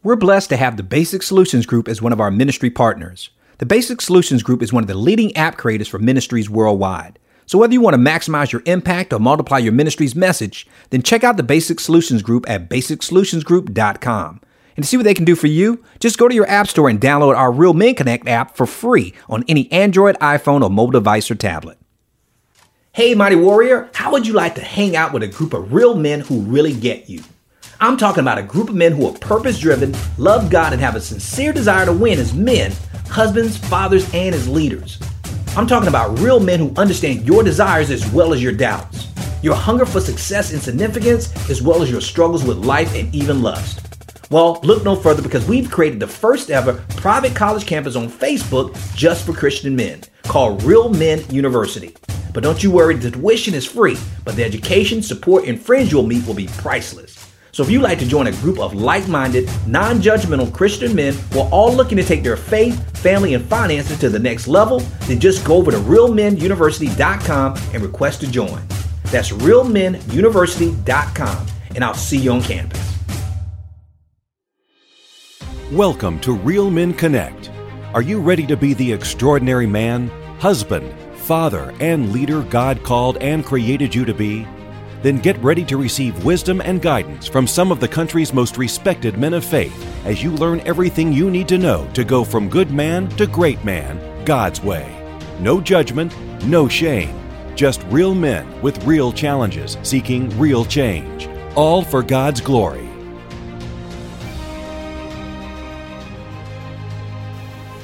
We're blessed to have the Basic Solutions Group as one of our ministry partners. The Basic Solutions Group is one of the leading app creators for ministries worldwide. So whether you want to maximize your impact or multiply your ministry's message, then check out the Basic Solutions Group at basicsolutionsgroup.com. And to see what they can do for you, just go to your app store and download our Real Men Connect app for free on any Android, iPhone, or mobile device or tablet. Hey, Mighty Warrior, how would you like to hang out with a group of real men who really get you? I'm talking about a group of men who are purpose driven, love God, and have a sincere desire to win as men, husbands, fathers, and as leaders. I'm talking about real men who understand your desires as well as your doubts, your hunger for success and significance, as well as your struggles with life and even lust. Well, look no further because we've created the first ever private college campus on Facebook just for Christian men called Real Men University. But don't you worry, the tuition is free, but the education, support, and friends you'll meet will be priceless. So if you'd like to join a group of like-minded, non-judgmental Christian men who are all looking to take their faith, family, and finances to the next level, then just go over to realmenuniversity.com and request to join. That's realmenuniversity.com, and I'll see you on campus. Welcome to Real Men Connect. Are you ready to be the extraordinary man, husband, father, and leader God called and created you to be? Then get ready to receive wisdom and guidance from some of the country's most respected men of faith as you learn everything you need to know to go from good man to great man God's way. No judgment, no shame. Just real men with real challenges seeking real change. All for God's glory.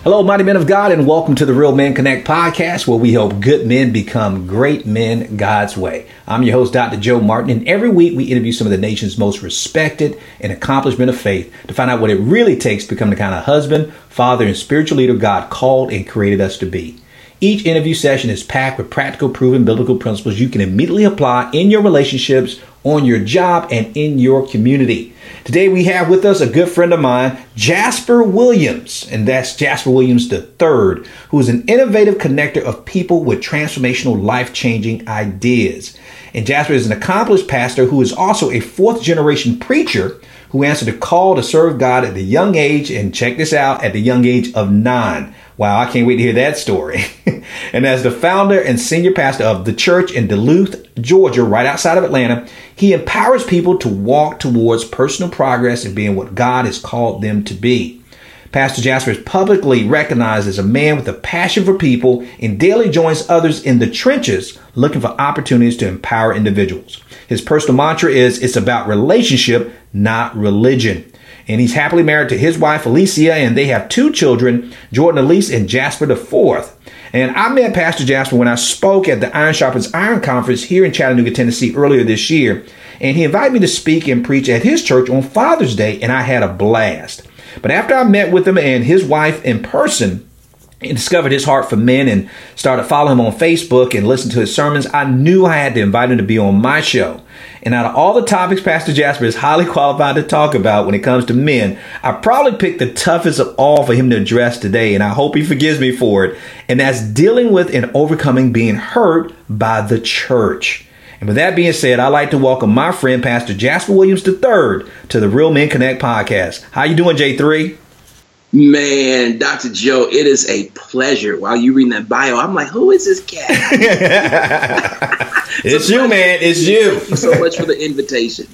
Hello, mighty men of God, and welcome to the Real Men Connect podcast, where we help good men become great men God's way. I'm your host, Dr. Joe Martin, and every week we interview some of the nation's most respected and accomplished men of faith to find out what it really takes to become the kind of husband, father, and spiritual leader God called and created us to be. Each interview session is packed with practical, proven biblical principles you can immediately apply in your relationships, on your job, and in your community. Today we have with us a good friend of mine, Jasper Williams, and that's Jasper Williams III, who is an innovative connector of people with transformational, life changing ideas. And Jasper is an accomplished pastor who is also a fourth generation preacher who answered a call to serve God at the young age, and check this out, at the young age of nine. Wow, I can't wait to hear that story. and as the founder and senior pastor of the church in Duluth, Georgia, right outside of Atlanta, he empowers people to walk towards personal progress and being what God has called them to be. Pastor Jasper is publicly recognized as a man with a passion for people and daily joins others in the trenches looking for opportunities to empower individuals. His personal mantra is it's about relationship, not religion and he's happily married to his wife Alecia, and they have two children, Jordan Alyse and Jasper the fourth. And I met Pastor Jasper when I spoke at the Iron Sharpens Iron conference here in Chattanooga, Tennessee earlier this year. And he invited me to speak and preach at his church on Father's Day, and I had a blast. But after I met with him and his wife in person, and discovered his heart for men and started following him on Facebook and listened to his sermons, I knew I had to invite him to be on my show. And out of all the topics Pastor Jasper is highly qualified to talk about when it comes to men, I probably picked the toughest of all for him to address today, and I hope he forgives me for it. And that's dealing with and overcoming being hurt by the church. And with that being said, I'd like to welcome my friend Pastor Jasper Williams III to the Real Men Connect podcast. How you doing, J3? Man, Dr. Joe, it is a pleasure. While you reading that bio, I'm like, who is this cat? it's you, man. It's you. Thank you so much for the invitation.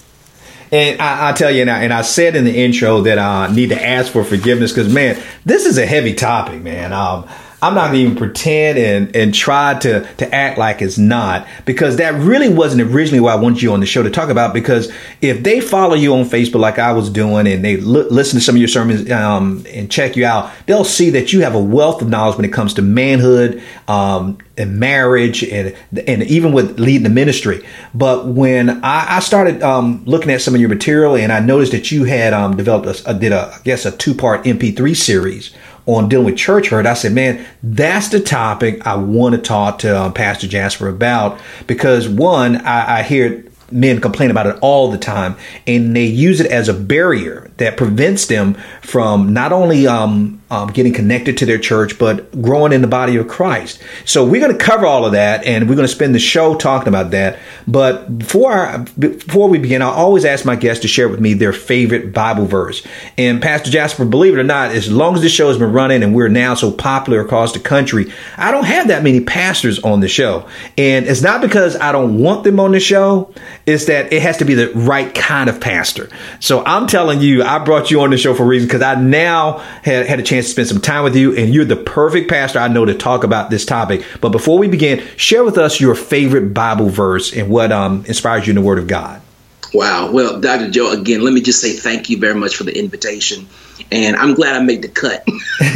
And I, I, tell you, and I, and I, said in the intro that I need to ask for forgiveness because, man, this is a heavy topic, man. Um, I'm not to even pretend and, and try to, to act like it's not because that really wasn't originally what I wanted you on the show to talk about. Because if they follow you on Facebook like I was doing and they l- listen to some of your sermons um, and check you out, they'll see that you have a wealth of knowledge when it comes to manhood um, and marriage and and even with leading the ministry. But when I, I started um, looking at some of your material and I noticed that you had um, developed a, a, did a I guess a two part MP3 series on dealing with church hurt, I said, man, that's the topic I want to talk to um, Pastor Jasper about because one, I, I hear men complain about it all the time and they use it as a barrier that prevents them from not only um, um, getting connected to their church, but growing in the body of Christ. So we're going to cover all of that, and we're going to spend the show talking about that. But before before we begin, I always ask my guests to share with me their favorite Bible verse. And Pastor Jasper, believe it or not, as long as this show has been running and we're now so popular across the country, I don't have that many pastors on the show, and it's not because I don't want them on the show. It's that it has to be the right kind of pastor. So I'm telling you, I brought you on the show for a reason because I now had, had a chance to spend some time with you, and you're the perfect pastor I know to talk about this topic. But before we begin, share with us your favorite Bible verse and what um, inspires you in the Word of God. Wow. Well, Dr. Joe, again, let me just say thank you very much for the invitation. And I'm glad I made the cut. I'm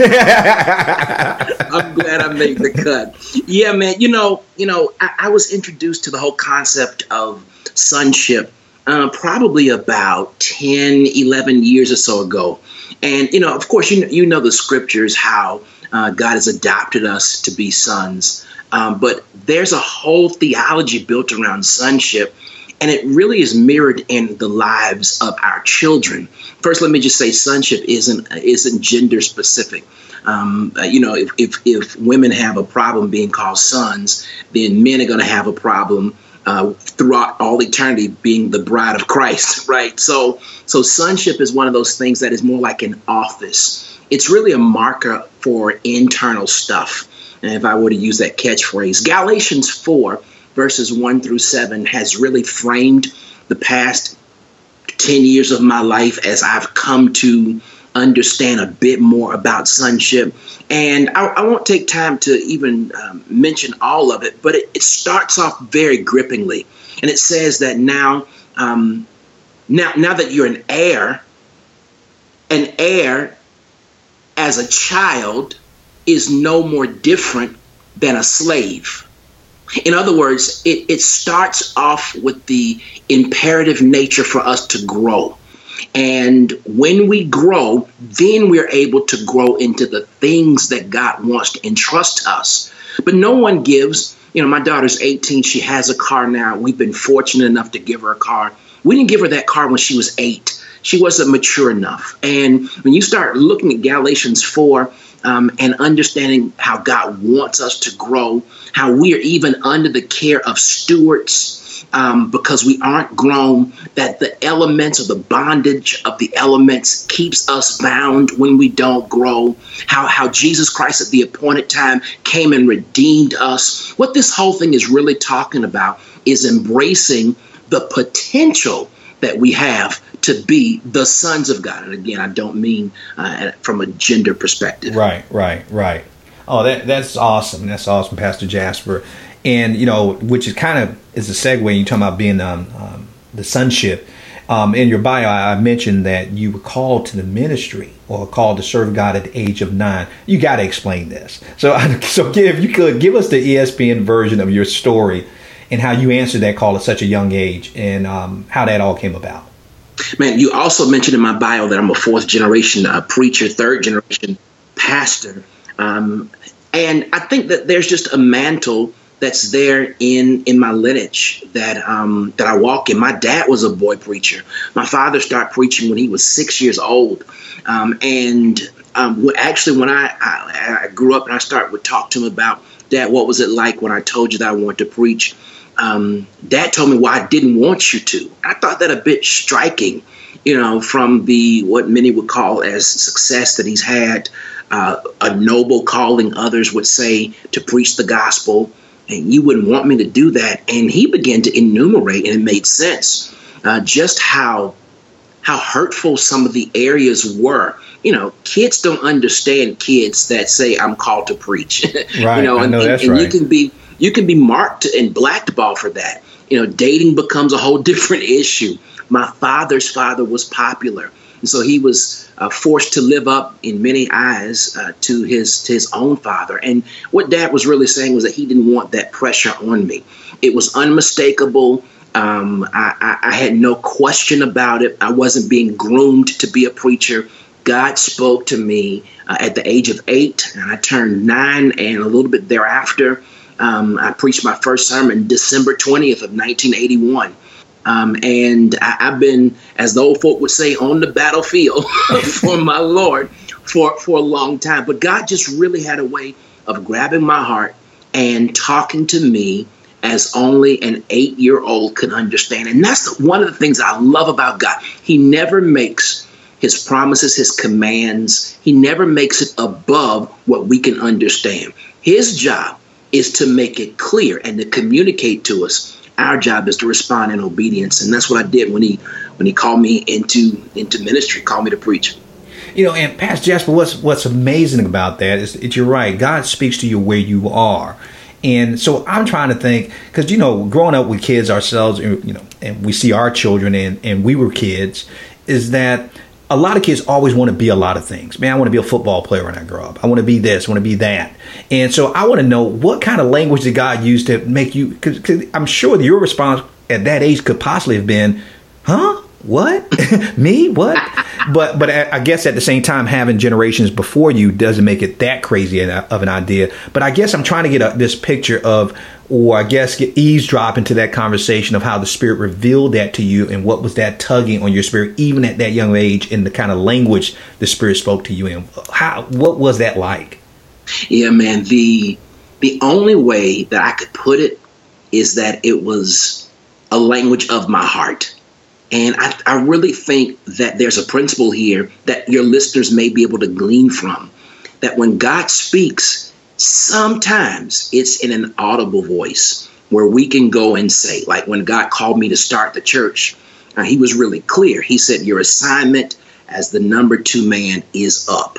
glad I made the cut. Yeah, man. You know, you know, I, I was introduced to the whole concept of sonship uh, probably about 10, 11 years or so ago. And, you know, of course, you, you know the scriptures, how uh, God has adopted us to be sons. Um, but there's a whole theology built around sonship, and it really is mirrored in the lives of our children. First, let me just say sonship isn't, isn't gender specific. Um, uh, you know, if, if, if women have a problem being called sons, then men are going to have a problem uh, throughout all eternity being the bride of Christ, right? So, so sonship is one of those things that is more like an office. It's really a marker for internal stuff. And if I were to use that catchphrase, Galatians 4, verses 1 through 7, has really framed the past 10 years of my life as I've come to understand a bit more about sonship. And I, I won't take time to even um, mention all of it, but it, it, starts off very grippingly. And it says that now, um, now, now that you're an heir, an heir as a child is no more different than a slave. In other words, it, it starts off with the imperative nature for us to grow and when we grow, then we're able to grow into the things that God wants to entrust us. But no one gives, you know, my daughter's 18, she has a car now. We've been fortunate enough to give her a car. We didn't give her that car when she was eight. She wasn't mature enough. And when you start looking at Galatians 4, um, and understanding how God wants us to grow, how we are even under the care of stewards um, because we aren't grown, that the elements or the bondage of the elements keeps us bound when we don't grow. How, how Jesus Christ at the appointed time came and redeemed us. What this whole thing is really talking about is embracing the potential that we have to be the sons of God. And again, I don't mean uh, from a gender perspective. Right, right, right. Oh, that that's awesome. That's awesome, Pastor Jasper and you know, which is kind of is a segue. You talking about being um, um, the sonship. Um, in your bio, I mentioned that you were called to the ministry or called to serve God at the age of nine. You got to explain this. So, so if you could give us the ESPN version of your story and how you answered that call at such a young age and um, how that all came about. Man, you also mentioned in my bio that I'm a fourth generation uh, preacher, third generation pastor. Um, and I think that there's just a mantle that's there in in my lineage that um, that I walk in. My dad was a boy preacher. My father started preaching when he was six years old, um, and um, actually when I, I, I grew up and I started to talk to him about dad, what was it like when I told you that I wanted to preach? Um, dad told me why I didn't want you to. I thought that a bit striking, you know, from the what many would call as success that he's had. Uh, a noble calling, others would say, to preach the gospel, and you wouldn't want me to do that. And he began to enumerate, and it made sense uh, just how how hurtful some of the areas were. You know, kids don't understand kids that say I'm called to preach. Right. you know, and, know and, and right. you can be you can be marked and blackballed for that. You know, dating becomes a whole different issue. My father's father was popular. And so he was uh, forced to live up in many eyes uh, to his to his own father. And what dad was really saying was that he didn't want that pressure on me. It was unmistakable. Um, I, I, I had no question about it. I wasn't being groomed to be a preacher. God spoke to me uh, at the age of eight, and I turned nine, and a little bit thereafter, um, I preached my first sermon December 20th of 1981. Um, and I, have been, as the old folk would say, on the battlefield for my Lord for, for a long time. But God just really had a way of grabbing my heart and talking to me as only an eight year old could understand. And that's one of the things I love about God. He never makes his promises, his commands, he never makes it above what we can understand. His job is to make it clear and to communicate to us. Our job is to respond in obedience. And that's what I did when he when he called me into into ministry, called me to preach. You know, and Pastor Jasper, what's what's amazing about that is that you're right. God speaks to you where you are. And so I'm trying to think because you know, growing up with kids ourselves, you know, and we see our children and and we were kids, is that a lot of kids always want to be a lot of things. Man, I want to be a football player when I grow up. I want to be this, I want to be that. And so I want to know what kind of language did God use to make you, because I'm sure your response at that age could possibly have been, huh? What? Me? What? but but I guess at the same time, having generations before you doesn't make it that crazy of an idea. But I guess I'm trying to get a, this picture of, or I guess get eavesdrop into that conversation of how the Spirit revealed that to you and what was that tugging on your spirit, even at that young age, in the kind of language the Spirit spoke to you in. How? What was that like? Yeah, man. The the only way that I could put it is that it was a language of my heart and I, I really think that there's a principle here that your listeners may be able to glean from. That when God speaks, sometimes it's in an audible voice where we can go and say, like when God called me to start the church, uh, he was really clear. He said, Your assignment as the number two man is up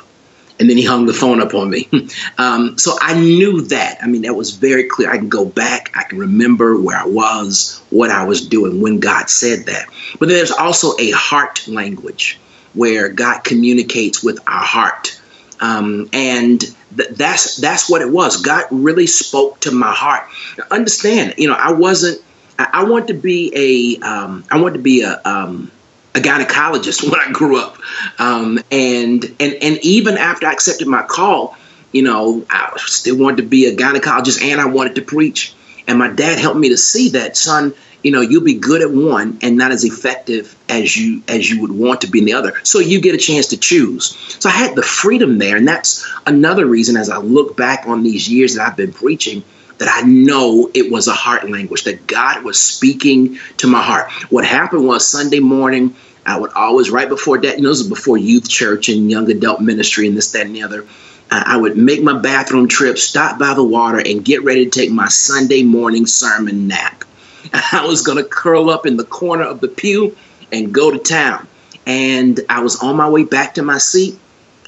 and then he hung the phone up on me. um, so I knew that. I mean, that was very clear. I can go back, I can remember where I was, what I was doing when God said that. But there's also a heart language where God communicates with our heart. Um, and th- that's that's what it was. God really spoke to my heart. Now, understand, you know, I wasn't. I, I want to be a. Um, I want to be a. Um, a gynecologist when I grew up, um, and and and even after I accepted my call, you know, I still wanted to be a gynecologist and I wanted to preach. And my dad helped me to see that, son. You know, you'll be good at one and not as effective as you as you would want to be in the other. So you get a chance to choose. So I had the freedom there, and that's another reason. As I look back on these years that I've been preaching, that I know it was a heart language, that God was speaking to my heart. What happened was Sunday morning, I would always, right before that, you know, this was before youth church and young adult ministry and this, that, and the other. I would make my bathroom trip, stop by the water, and get ready to take my Sunday morning sermon nap. I was going to curl up in the corner of the pew and go to town. And I was on my way back to my seat.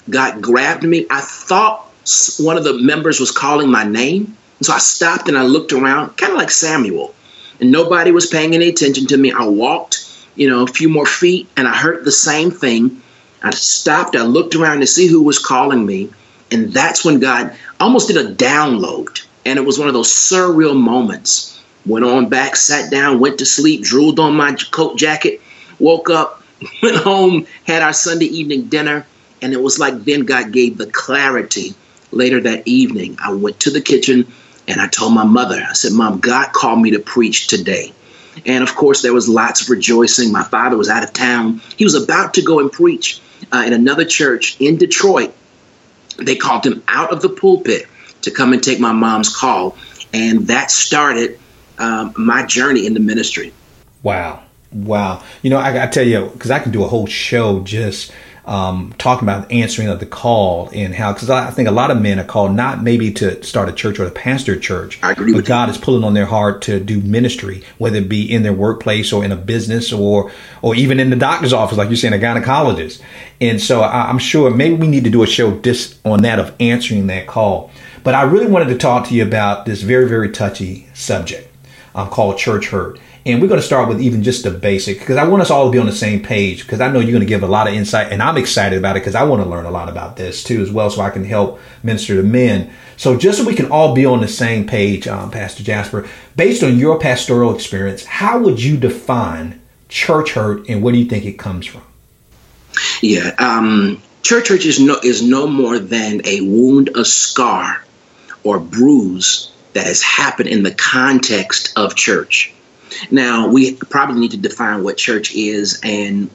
God grabbed me. I thought one of the members was calling my name. So I stopped and I looked around, kind of like Samuel. And nobody was paying any attention to me. I walked you know, a few more feet, and I heard the same thing. I stopped, I looked around to see who was calling me, and that's when God almost did a download. And it was one of those surreal moments. Went on back, sat down, went to sleep, drooled on my coat jacket, woke up, went home, had our Sunday evening dinner, and it was like then God gave the clarity. Later that evening, I went to the kitchen and I told my mother, I said, Mom, God called me to preach today. And of course, there was lots of rejoicing. My father was out of town. He was about to go and preach uh, in another church in Detroit. They called him out of the pulpit to come and take my mom's call. And that started um, my journey in the ministry. Wow. Wow. You know, I, I tell you, because I can do a whole show just um, talking about answering of the call and how, because I think a lot of men are called not maybe to start a church or to pastor a church, but God you. is pulling on their heart to do ministry, whether it be in their workplace or in a business or or even in the doctor's office, like you're saying, a gynecologist. And so I, am sure maybe we need to do a show just on that of answering that call. But I really wanted to talk to you about this very, very touchy subject um, called church hurt. And we're going to start with even just the basic because I want us all to be on the same page because I know you're going to give a lot of insight and I'm excited about it because I want to learn a lot about this too as well so I can help minister to men. So just so we can all be on the same page, um, Pastor Jasper, based on your pastoral experience, how would you define church hurt and where do you think it comes from? Yeah, um, church hurt is no, is no more than a wound, a scar, or bruise that has happened in the context of church. Now, we probably need to define what church is, and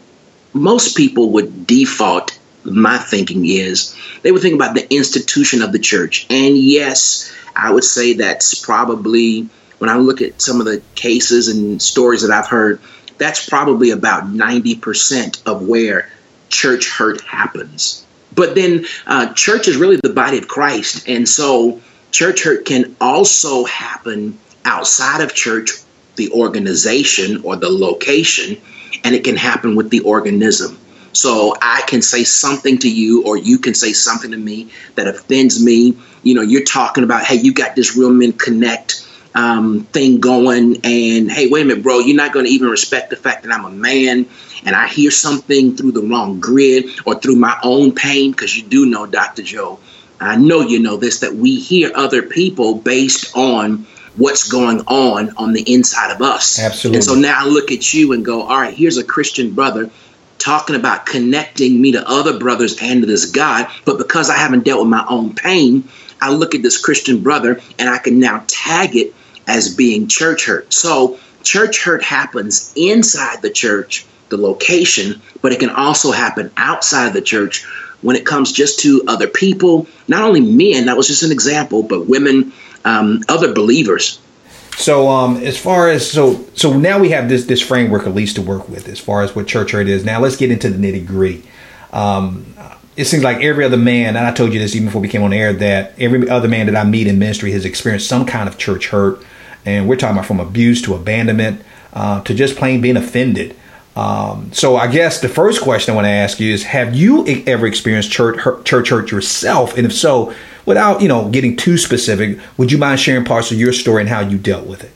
most people would default, my thinking is, they would think about the institution of the church. And yes, I would say that's probably, when I look at some of the cases and stories that I've heard, that's probably about 90% of where church hurt happens. But then uh, church is really the body of Christ. And so church hurt can also happen outside of church, the organization or the location, and it can happen with the organism. So I can say something to you, or you can say something to me that offends me. You know, you're talking about, hey, you got this Real Men Connect um, thing going, and hey, wait a minute, bro, you're not going to even respect the fact that I'm a man, and I hear something through the wrong grid or through my own pain, because you do know, Dr. Joe, I know you know this, that we hear other people based on what's going on on the inside of us. Absolutely. And so now I look at you and go, all right, here's a Christian brother talking about connecting me to other brothers and to this God. But because I haven't dealt with my own pain, I look at this Christian brother and I can now tag it as being church hurt. So church hurt happens inside the church, the location, but it can also happen outside the church when it comes just to other people, not only men, that was just an example, but women, um, other believers. So, um, as far as so, so now we have this this framework at least to work with as far as what church hurt is. Now let's get into the nitty gritty. Um, it seems like every other man, and I told you this even before we came on air, that every other man that I meet in ministry has experienced some kind of church hurt, and we're talking about from abuse to abandonment uh, to just plain being offended. Um, so I guess the first question I want to ask you is: Have you ever experienced church hurt, church hurt yourself? And if so, without you know getting too specific, would you mind sharing parts of your story and how you dealt with it?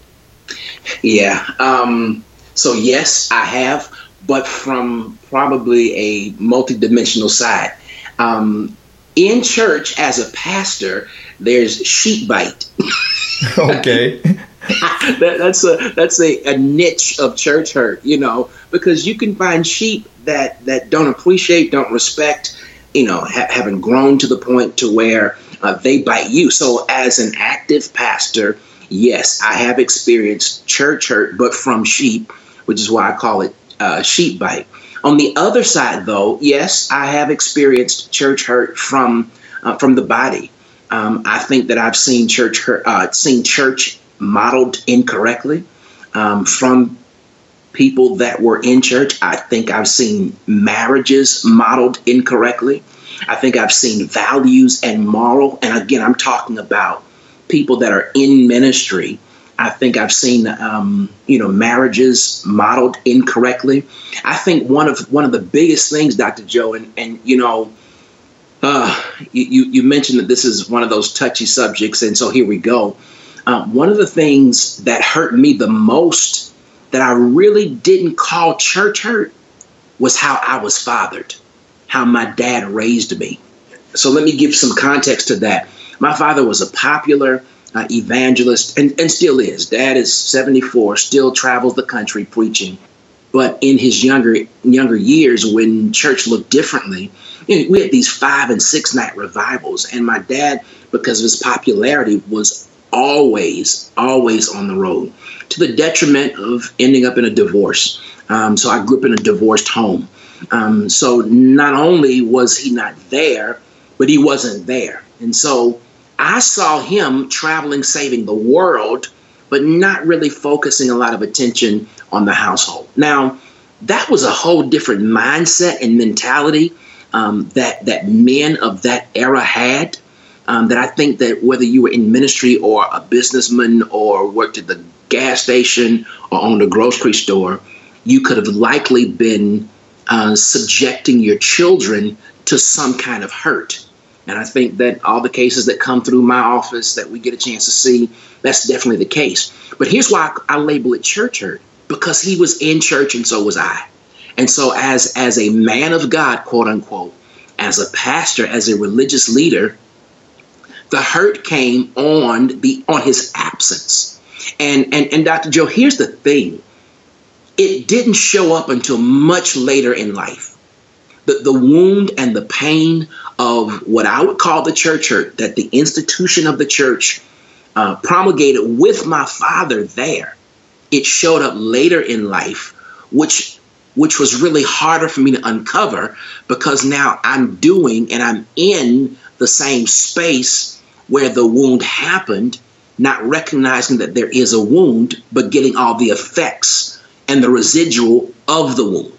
Yeah. Um, so yes, I have, but from probably a multidimensional side. Um, in church, as a pastor, there's sheep bite. okay. that, that's a that's a, a niche of church hurt, you know, because you can find sheep that that don't appreciate, don't respect, you know, ha- having grown to the point to where uh, they bite you. So, as an active pastor, yes, I have experienced church hurt, but from sheep, which is why I call it uh, sheep bite. On the other side, though, yes, I have experienced church hurt from uh, from the body. Um, I think that I've seen church hurt, uh, seen church modeled incorrectly um, from people that were in church. I think I've seen marriages modeled incorrectly. I think I've seen values and moral. And again, I'm talking about people that are in ministry. I think I've seen, um, you know, marriages modeled incorrectly. I think one of one of the biggest things, Dr. Joe, and and you know, uh, you you mentioned that this is one of those touchy subjects, and so here we go. Um, one of the things that hurt me the most that I really didn't call church hurt was how I was fathered, how my dad raised me. So let me give some context to that. My father was a popular uh, evangelist and, and still is. Dad is 74, still travels the country preaching. But in his younger younger years, when church looked differently, you know, we had these five and six night revivals, and my dad, because of his popularity, was always, always on the road to the detriment of ending up in a divorce. Um, so I grew up in a divorced home. Um, so not only was he not there, but he wasn't there. And so I saw him traveling, saving the world, but not really focusing a lot of attention on the household. Now, that was a whole different mindset and mentality um, that that men of that era had um, that I think that whether you were in ministry or a businessman or worked at the gas station or owned a grocery store, you could have likely been uh, subjecting your children to some kind of hurt. And I think that all the cases that come through my office that we get a chance to see, that's definitely the case. But here's why I label it church hurt because he was in church and so was I. And so as as a man of God, quote unquote, as a pastor, as a religious leader, the hurt came on the on his absence. And and and Dr. Joe, here's the thing. It didn't show up until much later in life. The, the wound and the pain of what I would call the church hurt, that the institution of the church uh, promulgated with my father there, it showed up later in life, which which was really harder for me to uncover because now I'm doing and I'm in the same space where the wound happened, not recognizing that there is a wound, but getting all the effects and the residual of the wound.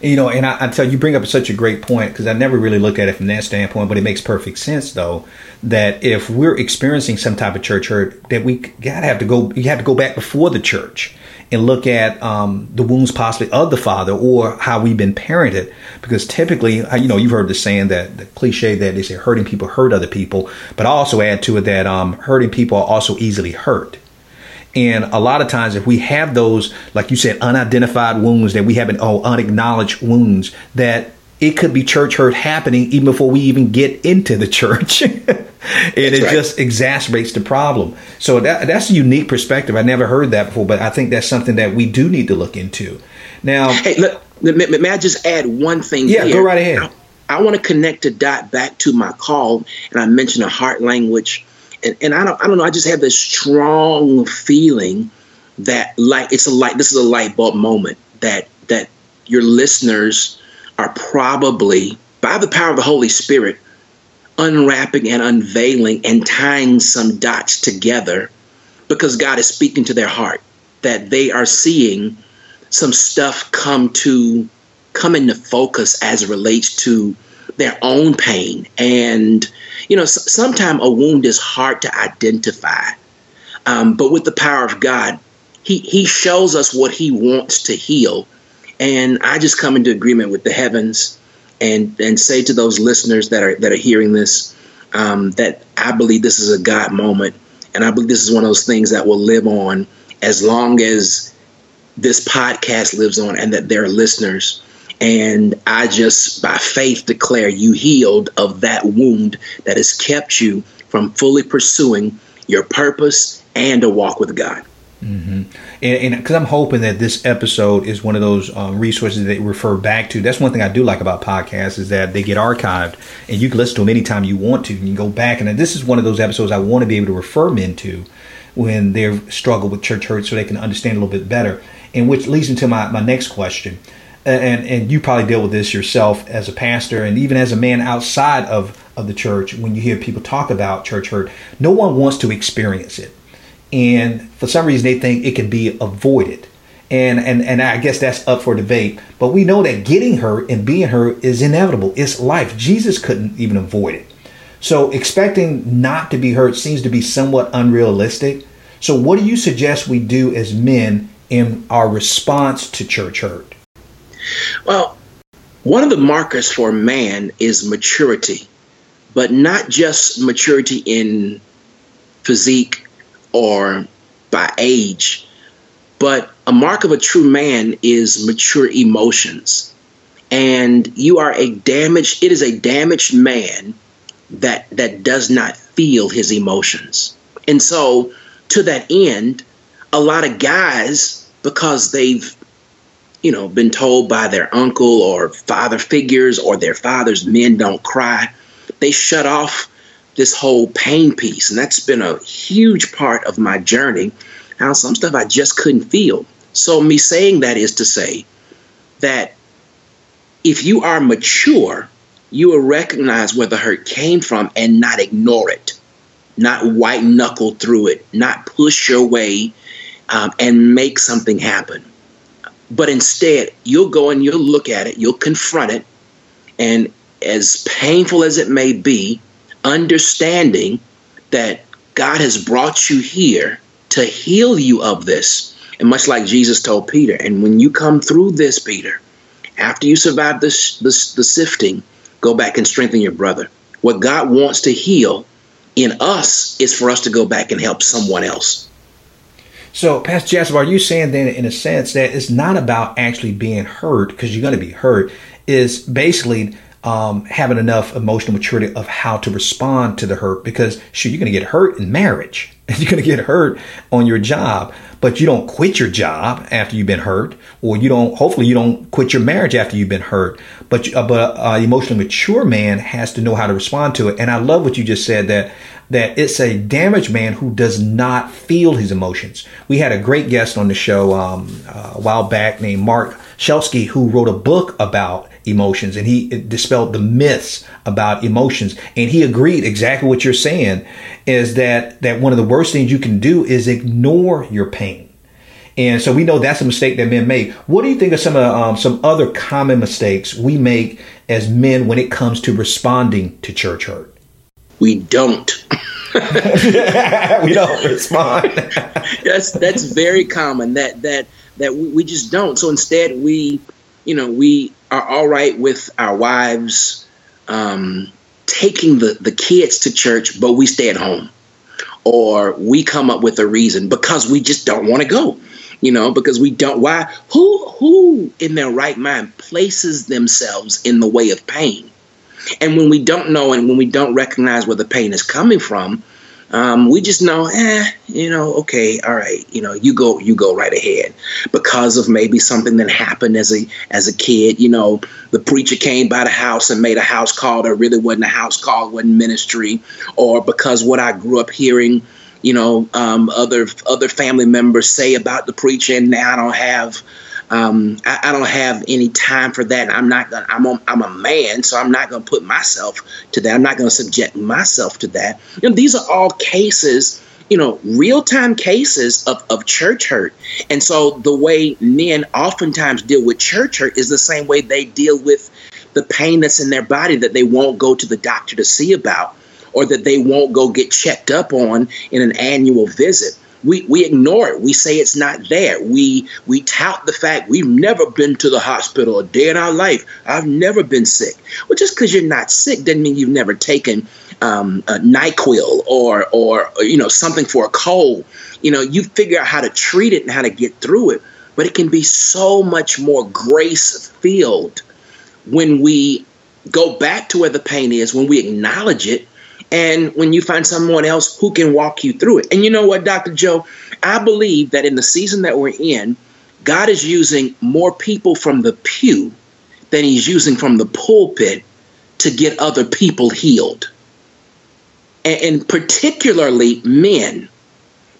You know, and I, I tell you, bring up such a great point because I never really looked at it from that standpoint, but it makes perfect sense though that if we're experiencing some type of church hurt, that we gotta have to go, you have to go back before the church and look at um, the wounds possibly of the father or how we've been parented. Because typically, you know, you've heard the saying that the cliche that they say hurting people hurt other people, but I also add to it that um, hurting people are also easily hurt. And a lot of times, if we have those, like you said, unidentified wounds that we haven't, oh, unacknowledged wounds, that it could be church hurt happening even before we even get into the church. and that's it right. just exacerbates the problem. So that, that's a unique perspective. I never heard that before, but I think that's something that we do need to look into. Now, hey, look, may, I just add one thing? Yeah, here? go right ahead. I, I want to connect a dot back to my call, and I mentioned a heart language, and, and I don't, I don't know. I just have this strong feeling that like it's a light. This is a light bulb moment that that your listeners are probably by the power of the Holy Spirit unwrapping and unveiling and tying some dots together because God is speaking to their heart that they are seeing some stuff come to come into focus as it relates to their own pain and you know sometimes a wound is hard to identify um, but with the power of god he he shows us what he wants to heal and i just come into agreement with the heavens and and say to those listeners that are that are hearing this um, that I believe this is a God moment, and I believe this is one of those things that will live on as long as this podcast lives on, and that there are listeners. And I just, by faith, declare you healed of that wound that has kept you from fully pursuing your purpose and a walk with God. Mm-hmm. And because I'm hoping that this episode is one of those um, resources that refer back to. That's one thing I do like about podcasts is that they get archived and you can listen to them anytime you want to. And you go back and this is one of those episodes I want to be able to refer men to when they've struggled with church hurt so they can understand a little bit better. And which leads into my, my next question. And, and you probably deal with this yourself as a pastor and even as a man outside of, of the church when you hear people talk about church hurt. No one wants to experience it and for some reason they think it can be avoided and and and I guess that's up for debate. But we know that getting hurt and being hurt is inevitable. It's life. Jesus couldn't even avoid it. So expecting not to be hurt seems to be somewhat unrealistic. So what do you suggest we do as men in our response to church hurt? Well, one of the markers for man is maturity, but not just maturity in physique or by age, but a mark of a true man is mature emotions. And you are a damaged, it is a damaged man that that does not feel his emotions. And so to that end, a lot of guys, because they've you know, been told by their uncle or father figures or their fathers, men don't cry. They shut off this whole pain piece. And that's been a huge part of my journey. How some stuff I just couldn't feel. So, me saying that is to say that if you are mature, you will recognize where the hurt came from and not ignore it, not white knuckle through it, not push your way um, and make something happen. But instead, you'll go and you'll look at it, you'll confront it, and as painful as it may be, understanding that God has brought you here to heal you of this. And much like Jesus told Peter, and when you come through this, Peter, after you survive this, this the sifting, go back and strengthen your brother. What God wants to heal in us is for us to go back and help someone else. So, Pastor Jasper, are you saying then, in a sense, that it's not about actually being hurt because you're going to be hurt? Is basically um, having enough emotional maturity of how to respond to the hurt because shoot, you're going to get hurt in marriage. You're going to get hurt on your job, but you don't quit your job after you've been hurt, or you don't. Hopefully, you don't quit your marriage after you've been hurt. But uh, but uh, emotionally mature man has to know how to respond to it. And I love what you just said that that it's a damaged man who does not feel his emotions. We had a great guest on the show um, uh, a while back named Mark Shelsky, who wrote a book about emotions and he dispelled the myths about emotions. And he agreed exactly what you're saying is that, that one of the worst things you can do is ignore your pain. And so we know that's a mistake that men make. What do you think of some of um, some other common mistakes we make as men when it comes to responding to church hurt? We don't. we don't respond. that's that's very common. That that that we, we just don't. So instead, we, you know, we are all right with our wives um, taking the the kids to church, but we stay at home, or we come up with a reason because we just don't want to go. You know, because we don't. Why? Who who in their right mind places themselves in the way of pain? And when we don't know and when we don't recognize where the pain is coming from, um, we just know, eh, you know, okay, all right, you know, you go, you go right ahead, because of maybe something that happened as a as a kid. You know, the preacher came by the house and made a house call that really wasn't a house call, wasn't ministry, or because what I grew up hearing, you know, um, other other family members say about the preacher, and now I don't have um, I, I, don't have any time for that. I'm not gonna. I'm a, I'm a man, so I'm not gonna put myself to that. I'm not gonna subject myself to that. You know, these are all cases. You know, real time cases of, of church hurt. And so the way men oftentimes deal with church hurt is the same way they deal with the pain that's in their body that they won't go to the doctor to see about or that they won't go get checked up on in an annual visit we, we ignore it. We say it's not there. We we tout the fact we've never been to the hospital a day in our life. I've never been sick. Well, just because you're not sick doesn't mean you've never taken um, a Nyquil or, or or you know something for a cold. You know, you figure out how to treat it and how to get through it. But it can be so much more grace filled when we go back to where the pain is, when we acknowledge it, and when you find someone else who can walk you through it. And you know what, Dr. Joe? I believe that in the season that we're in, God is using more people from the pew than he's using from the pulpit to get other people healed. And, and particularly men.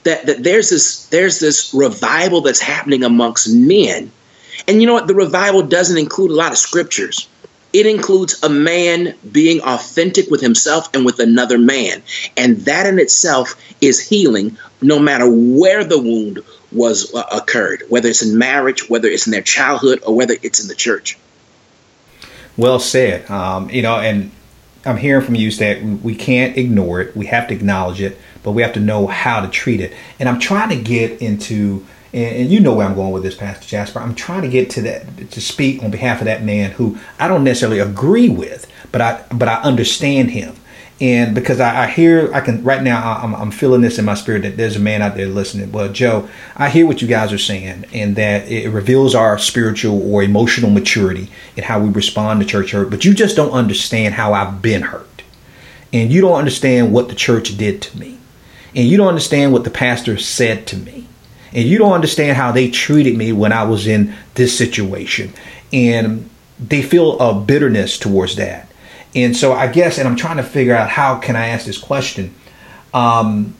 That, that there's this there's this revival that's happening amongst men. And you know what? The revival doesn't include a lot of scriptures. It includes a man being authentic with himself and with another man. And that in itself is healing, no matter where the wound was uh, occurred, whether it's in marriage, whether it's in their childhood, or whether it's in the church. Well said. Um, you know, and I'm hearing from you that we can't ignore it. We have to acknowledge it, but we have to know how to treat it. And I'm trying to get into and, and, you know where I'm going with this, Pastor Jasper. I'm trying to get to that to speak on behalf of that man who I don't necessarily agree with, but I but I understand him. And because I, I hear, I can right now, I'm, I'm feeling this in my spirit that there's a man out there listening. Well, Joe, I hear what you guys are saying, and that it reveals our spiritual or emotional maturity and how we respond to church hurt. But you just don't understand how I've been hurt, and you don't understand what the church did to me, and you don't understand what the pastor said to me and you don't understand how they treated me when I was in this situation. And they feel a bitterness towards that. And so I guess, and I'm trying to figure out how can I ask this question. Um,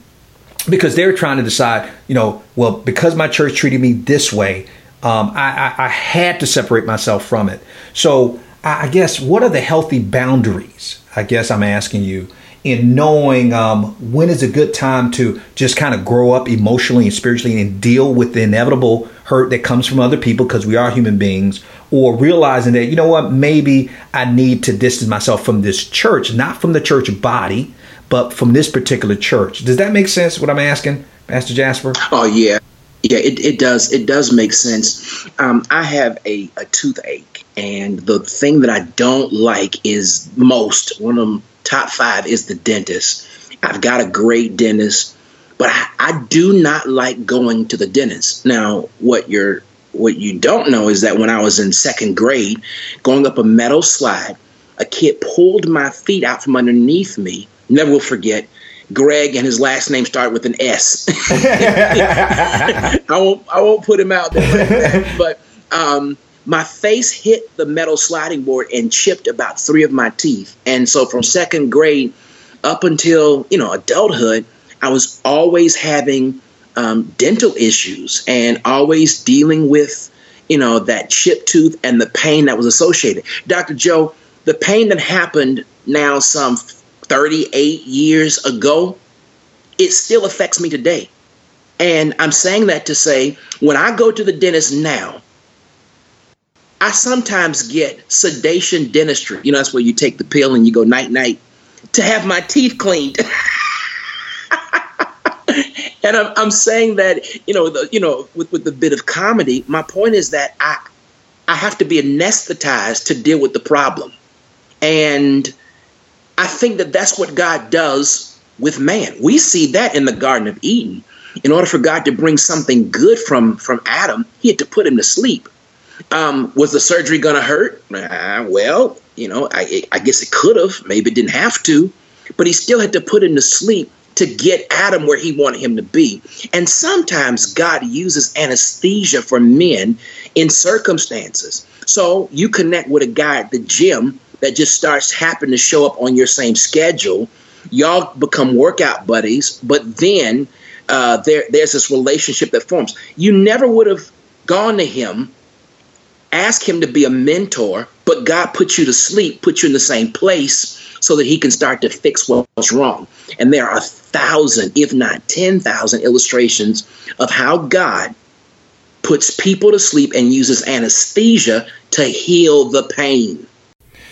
because they're trying to decide, you know, well, because my church treated me this way, um, I, I, I, had to separate myself from it. So I, I guess, what are the healthy boundaries? I guess I'm asking you in knowing um, when is a good time to just kind of grow up emotionally and spiritually and deal with the inevitable hurt that comes from other people because we are human beings or realizing that you know what? Maybe i need to distance myself from this church not from the church body but from this particular church. Does that make sense what i'm asking pastor jasper? Oh yeah. Yeah it, it does it does make sense. Um, i have a, a toothache and the thing that i don't like is most one of top five is the dentist. I've got a great dentist, but I, I do not like going to the dentist. Now, what you're what you don't know is that when I was in second grade, going up a metal slide, a kid pulled my feet out from underneath me. Never will forget. Greg and his last name start with an S. I won't I won't put him out there, like that, but um, my face hit the metal sliding board and chipped about three of my teeth. And so from second grade up until you know adulthood, I was always having um, dental issues and always dealing with you know that chipped tooth and the pain that was associated. Dr. Joe, the pain that happened now some 38 years ago, it still affects me today. And I'm saying that to say when I go to the dentist now, I sometimes get sedation dentistry. You know, that's where you take the pill and you go night night to have my teeth cleaned. and I'm, I'm saying that, you know, the, you know, with, with the bit of comedy, my point is that I, I have to be anesthetized to deal with the problem. And I think that that's what God does with man. We see that in the Garden of Eden. In order for God to bring something good from, from Adam, he had to put him to sleep. Um, was the surgery going to hurt? Uh, well, you know, I, I guess it could have. Maybe it didn't have to, but he still had to put him to sleep to get Adam where he wanted him to be. And sometimes God uses anesthesia for men in circumstances. So you connect with a guy at the gym that just starts happening to show up on your same schedule. Y'all become workout buddies, but then uh, there, there's this relationship that forms. You never would have gone to him ask him to be a mentor, but God put you to sleep, put you in the same place so that he can start to fix what's wrong. And there are a thousand, if not 10,000 illustrations of how God puts people to sleep and uses anesthesia to heal the pain.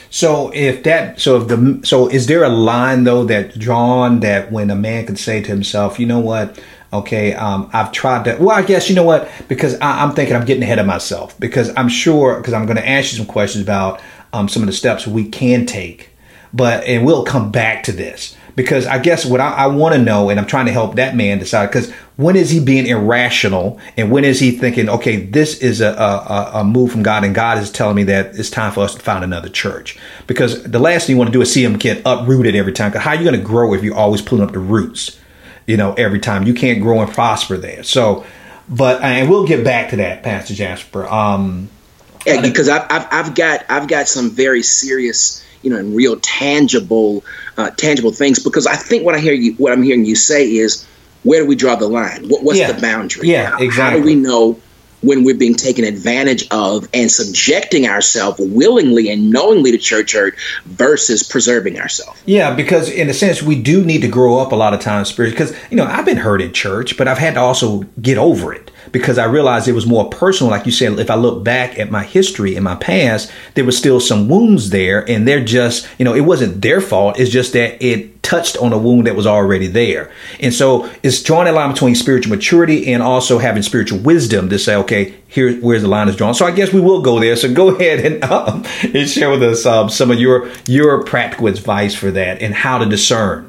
So if that, so if the, so is there a line though that drawn that when a man can say to himself, you know what, Okay, um, I've tried to. Well, I guess you know what? Because I, am thinking I'm getting ahead of myself. Because I'm sure. Because I'm going to ask you some questions about um, some of the steps we can take. But and we'll come back to this because I guess what I, I want to know, and I'm trying to help that man decide. Because when is he being irrational, and when is he thinking, okay, this is a, a, a move from God, and God is telling me that it's time for us to find another church? Because the last thing you want to do is see him get uprooted every time. Because how are you going to grow if you're always pulling up the roots? You know, every time. You can't grow and prosper there. So, but and we'll get back to that, Pastor Jasper. Um, yeah, because I've, I've, I've got I've got some very serious, you know, and real tangible, uh, tangible things. Because I think what I hear you, what I'm hearing you say is, where do we draw the line? What, what's yeah. the boundary? Yeah, exactly. How do we know when we're being taken advantage of and subjecting ourselves willingly and knowingly to church hurt versus preserving ourselves. Yeah, because in a sense, we do need to grow up a lot of times spiritually. Because, you know, I've been hurt in church, but I've had to also get over it because I realized it was more personal. Like you said, if I look back at my history and my past, there was still some wounds there, and they're just, you know, it wasn't their fault. It's just that it touched on a wound that was already there. And so it's drawing a line between spiritual maturity and also having spiritual wisdom to say, okay, here's where's the line is drawn. So I guess we will go there. So go ahead and, um, and share with us um, some of your your practical advice for that and how to discern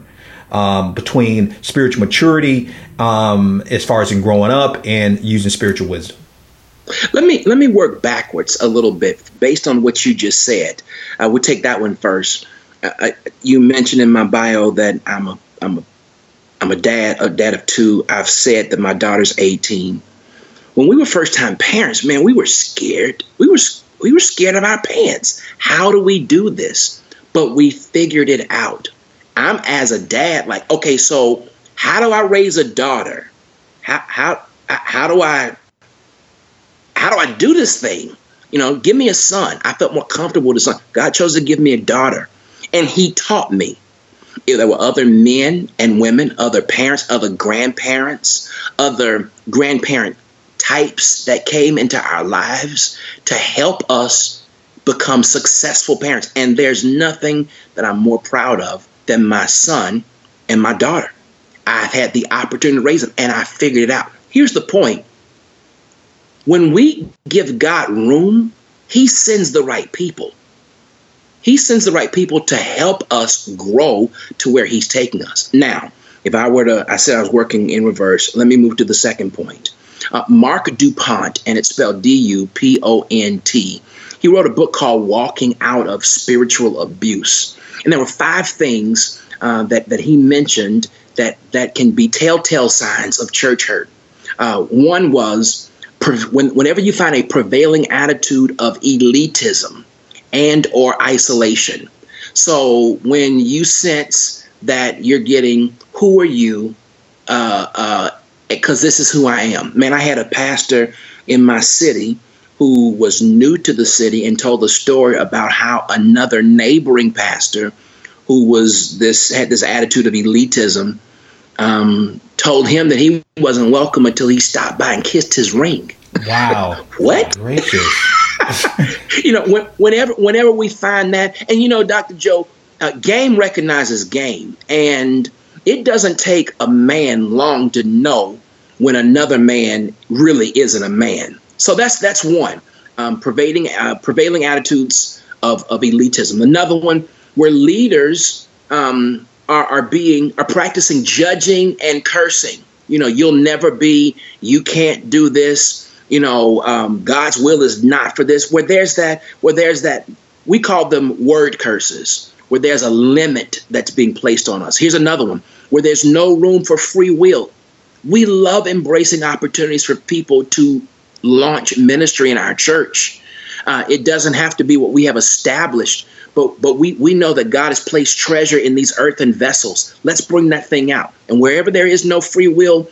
um, between spiritual maturity um, as far as in growing up and using spiritual wisdom. Let me let me work backwards a little bit based on what you just said. I would take that one first. I, you mentioned in my bio that I'm a I'm a I'm a dad, a dad of two. I've said that my daughter's 18. When we were first time parents, man, we were scared. We were we were scared of our pants. How do we do this? But we figured it out. I'm as a dad, like, okay, so how do I raise a daughter? How how how do I how do I do this thing? You know, give me a son. I felt more comfortable with a son. God chose to give me a daughter, and He taught me. There were other men and women, other parents, other grandparents, other grandparent types that came into our lives to help us become successful parents. And there's nothing that I'm more proud of than my son and my daughter. I've had the opportunity to raise them and I figured it out. Here's the point when we give God room, He sends the right people. He sends the right people to help us grow to where He's taking us. Now, if I were to, I said I was working in reverse. Let me move to the second point. Uh, Marc DuPont, and it's spelled D U P O N T. He wrote a book called Walking Out of Spiritual Abuse. And there were five things uh, that that he mentioned that that can be telltale signs of church hurt. Uh, one was when, whenever you find a prevailing attitude of elitism and or isolation. So when you sense that you're getting, who are you? Because uh, uh, this is who I am. Man, I had a pastor in my city who was new to the city and told the story about how another neighboring pastor who was this had this attitude of elitism um, told him that he wasn't welcome until he stopped by and kissed his ring. Wow! what? you know, when, whenever whenever we find that, and you know, Dr. Joe, uh, game recognizes game, and it doesn't take a man long to know when another man really isn't a man. So that's that's one um, pervading uh, prevailing attitudes of of elitism. Another one where leaders um, are, are being are practicing judging and cursing. You know, you'll never be. You can't do this. You know, um, God's will is not for this. Where there's that. Where there's that. We call them word curses. Where there's a limit that's being placed on us. Here's another one. Where there's no room for free will. We love embracing opportunities for people to launch ministry in our church. Uh, it doesn't have to be what we have established, but but we we know that God has placed treasure in these earthen vessels. Let's bring that thing out. And wherever there is no free will,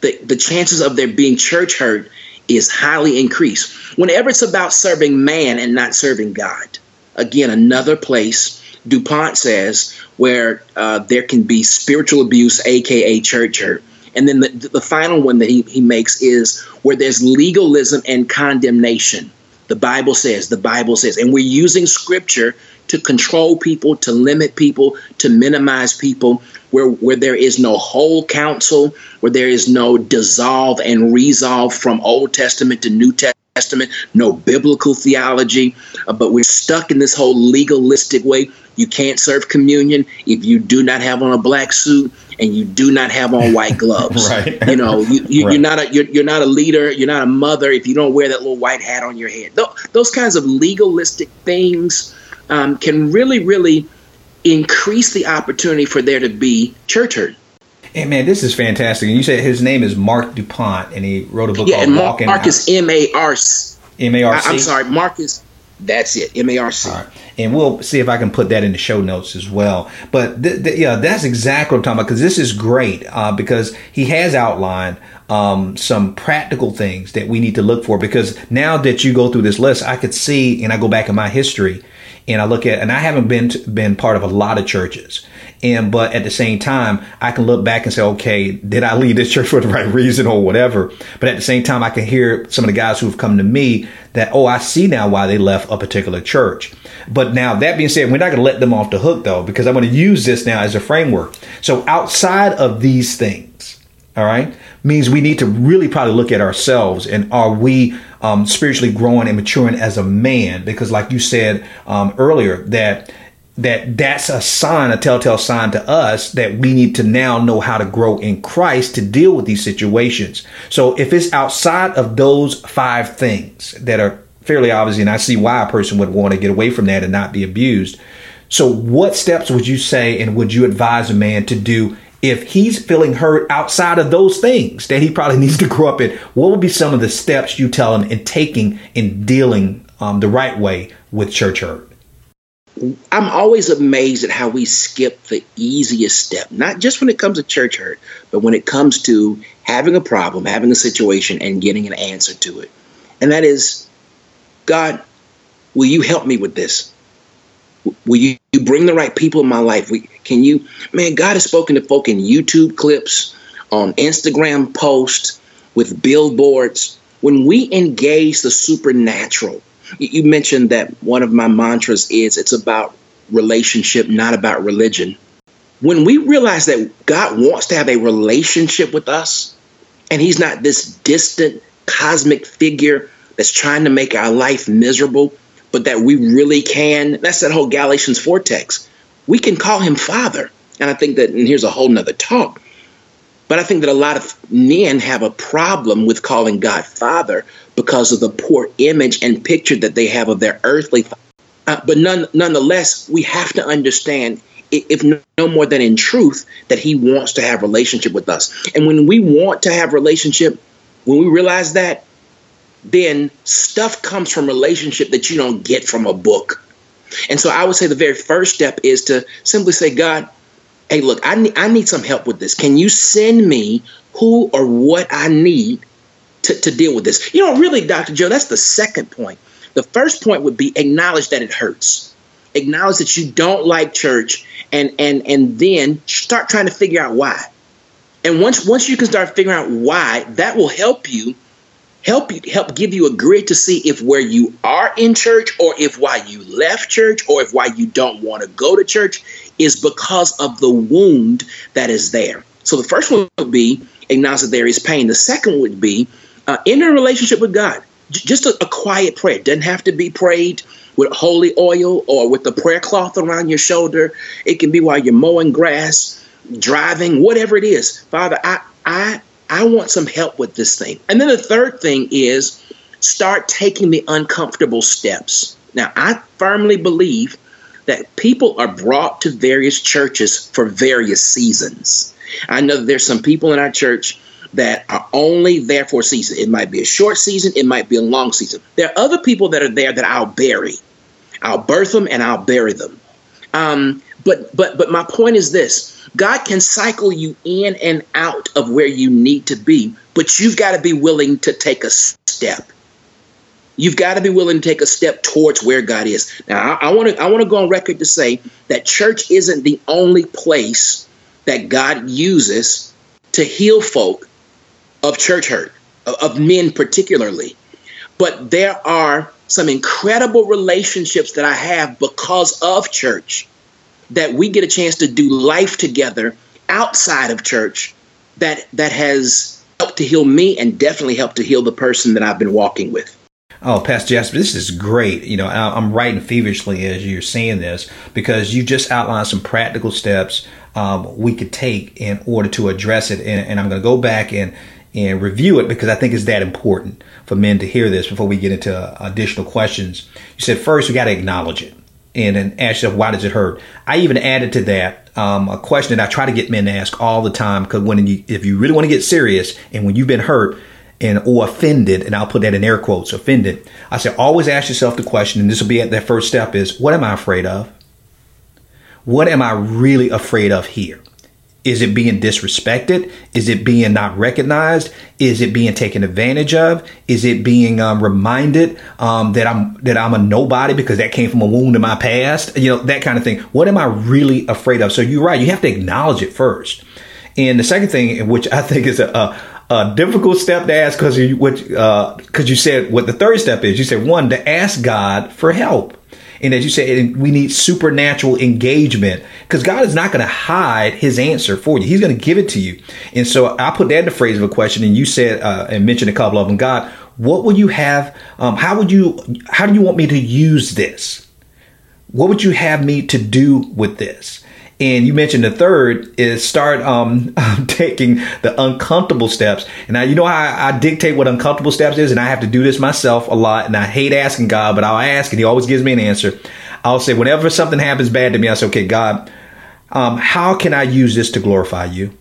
the, the chances of there being church hurt is highly increased. Whenever it's about serving man and not serving God, again, another place DuPont says where uh, there can be spiritual abuse, aka church hurt. And then the, the final one that he, he makes is where there's legalism and condemnation. The Bible says, the Bible says, and we're using scripture to control people, to limit people, to minimize people, where, where there is no whole counsel, where there is no dissolve and resolve from Old Testament to New Testament, no biblical theology, uh, but we're stuck in this whole legalistic way. You can't serve communion if you do not have on a black suit and you do not have on white gloves. right. You know, you, you, are not a you're, you're, not a leader. You're not a mother if you don't wear that little white hat on your head. Th- those kinds of legalistic things um, can really, really increase the opportunity for there to be church hurt. Hey man, this is fantastic. And you said his name is Marc Dupont, and he wrote a book yeah, called and Walking. Marcus M A R. M A R C. I'm sorry, Marcus that's it, M A R C. And we'll see if I can put that in the show notes as well. But th- th- yeah, that's exactly what I'm talking about because this is great uh, because he has outlined um, some practical things that we need to look for. Because now that you go through this list, I could see, and I go back in my history and I look at, and I haven't been to, been part of a lot of churches, and but at the same time, I can look back and say, okay, did I leave this church for the right reason or whatever? But at the same time, I can hear some of the guys who have come to me that, oh, I see now why they left a particular church. But now that being said, we're not going to let them off the hook though, because I'm going to use this now as a framework. So outside of these things, all right, means we need to really probably look at ourselves and are we um, spiritually growing and maturing as a man? Because, like you said um, earlier, that that that's a sign, a telltale sign to us that we need to now know how to grow in Christ to deal with these situations. So if it's outside of those five things that are fairly obvious, and I see why a person would want to get away from that and not be abused. So what steps would you say and would you advise a man to do if he's feeling hurt outside of those things that he probably needs to grow up in? What would be some of the steps you tell him in taking in dealing um, the right way with church hurt? I'm always amazed at how we skip the easiest step, not just when it comes to church hurt, but when it comes to having a problem, having a situation, and getting an answer to it. And that is, God, will you help me with this? Will you, bring the right people in my life? Can you, man, God has spoken to folk in YouTube clips, on Instagram posts, with billboards. When we engage the supernatural, you mentioned that one of my mantras is it's about relationship, not about religion. When we realize that God wants to have a relationship with us, and He's not this distant cosmic figure that's trying to make our life miserable, but that we really can, that's that whole Galatians 4 text. We can call Him Father. And I think that, and here's a whole nother talk, but I think that a lot of men have a problem with calling God Father because of the poor image and picture that they have of their earthly. Uh, but none, nonetheless, we have to understand if no more than in truth that he wants to have relationship with us. And when we want to have relationship, when we realize that, then stuff comes from relationship that you don't get from a book. And so I would say the very first step is to simply say, God, hey, look, I need, I need some help with this. Can you send me who or what I need to, to deal with this? You know, really, Dr. Joe, that's the second point. The first point would be acknowledge that it hurts. Acknowledge that you don't like church and and and then start trying to figure out why. And once once you can start figuring out why, that will help you help you help give you a grid to see if where you are in church or if why you left church or if why you don't want to go to church is because of the wound that is there. So the first one would be acknowledge that there is pain. The second would be uh, in a relationship with God. J- just a, a quiet prayer. It doesn't have to be prayed with holy oil or with the prayer cloth around your shoulder. It can be while you're mowing grass, driving, whatever it is. Father, I I I want some help with this thing. And then the third thing is start taking the uncomfortable steps. Now, I firmly believe that people are brought to various churches for various seasons. I know there's some people in our church that are only there for a season. It might be a short season, it might be a long season. There are other people that are there that I'll bury. I'll birth them and I'll bury them. Um, but but but my point is this: God can cycle you in and out of where you need to be, but you've got to be willing to take a step. You've got to be willing to take a step towards where God is. Now, I want to I want to go on record to say that church isn't the only place that God uses to heal folk of church hurt, of men particularly. But there are some incredible relationships that I have because of church that we get a chance to do life together outside of church that that has helped to heal me and definitely helped to heal the person that I've been walking with. Oh, Pastor Jasper, this is great. You know, I'm writing feverishly as you're saying this because you just outlined some practical steps um, we could take in order to address it. And, and I'm going to go back and and review it because I think it's that important for men to hear this before we get into additional questions. You said first we got to acknowledge it and then ask yourself why does it hurt. I even added to that um, a question that I try to get men to ask all the time because when you if you really want to get serious and when you've been hurt and or offended, and I'll put that in air quotes, offended. I said, always ask yourself the question, and this will be at that first step: is what am I afraid of? What am I really afraid of here? Is it being disrespected? Is it being not recognized? Is it being taken advantage of? Is it being um, reminded um, that I'm that I'm a nobody because that came from a wound in my past? You know that kind of thing. What am I really afraid of? So you're right. You have to acknowledge it first. And the second thing, which I think is a, a, a difficult step to ask, because you uh, you said what the third step is. You said one to ask God for help. And as you say, we need supernatural engagement because God is not going to hide his answer for you. He's going to give it to you. And so I put that in the phrase of a question. And you said, uh, and mentioned a couple of them. God, what will you have? Um, how would you, how do you want me to use this? What would you have me to do with this? And you mentioned the third is start um, taking the uncomfortable steps. And now you know how I, I, dictate what uncomfortable steps is, and I have to do this myself a lot. And I hate asking God, but I'll ask, and He always gives me an answer. I'll say, whenever something happens bad to me, I say, okay, God, um, how can I use this to glorify you?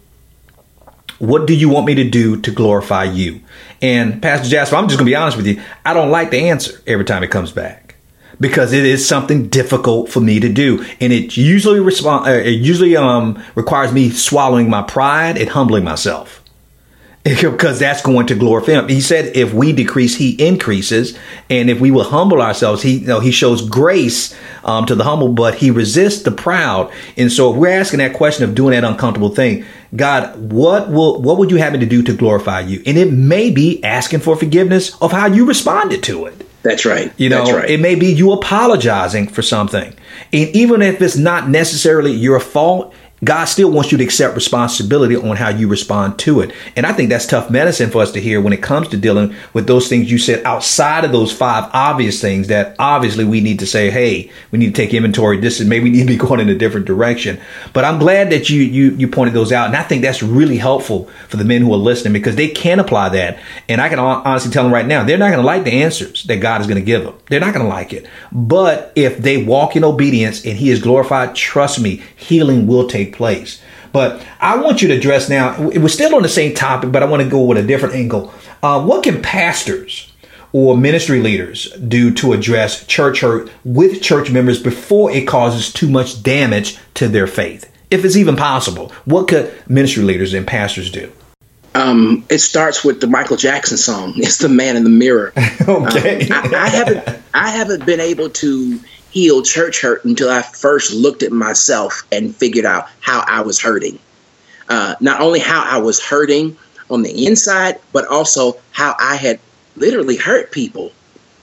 What do you want me to do to glorify you? And Pastor Jasper, I'm just going to be honest with you. I don't like the answer every time it comes back because it is something difficult for me to do, and it usually respond. Uh, it usually um, requires me swallowing my pride and humbling myself because that's going to glorify him. He said, if we decrease, he increases. And if we will humble ourselves, he, you know, he shows grace um, to the humble, but he resists the proud. And so if we're asking that question of doing that uncomfortable thing, God, what will, what would you have me to do to glorify you? And it may be asking for forgiveness of how you responded to it. That's right. You know, right. it may be you apologizing for something. And even if it's not necessarily your fault, God still wants you to accept responsibility on how you respond to it. And I think that's tough medicine for us to hear when it comes to dealing with those things you said outside of those five obvious things that obviously we need to say, hey, we need to take inventory. This is maybe we need to be going in a different direction. But I'm glad that you you you pointed those out. And I think that's really helpful for the men who are listening because they can apply that. And I can honestly tell them right now, they're not going to like the answers that God is going to give them. They're not going to like it. But if they walk in obedience and he is glorified, trust me, healing will take place. But I want you to address now, it was still on the same topic, but I want to go with a different angle. Uh, what can pastors or ministry leaders do to address church hurt with church members before it causes too much damage to their faith? If it's even possible, what could ministry leaders and pastors do? Um, it starts with the Michael Jackson song. It's the man in the mirror. okay. Um, I, I, haven't I haven't been able to heal church hurt until I first looked at myself and figured out how I was hurting. Uh, not only how I was hurting on the inside, but also how I had literally hurt people.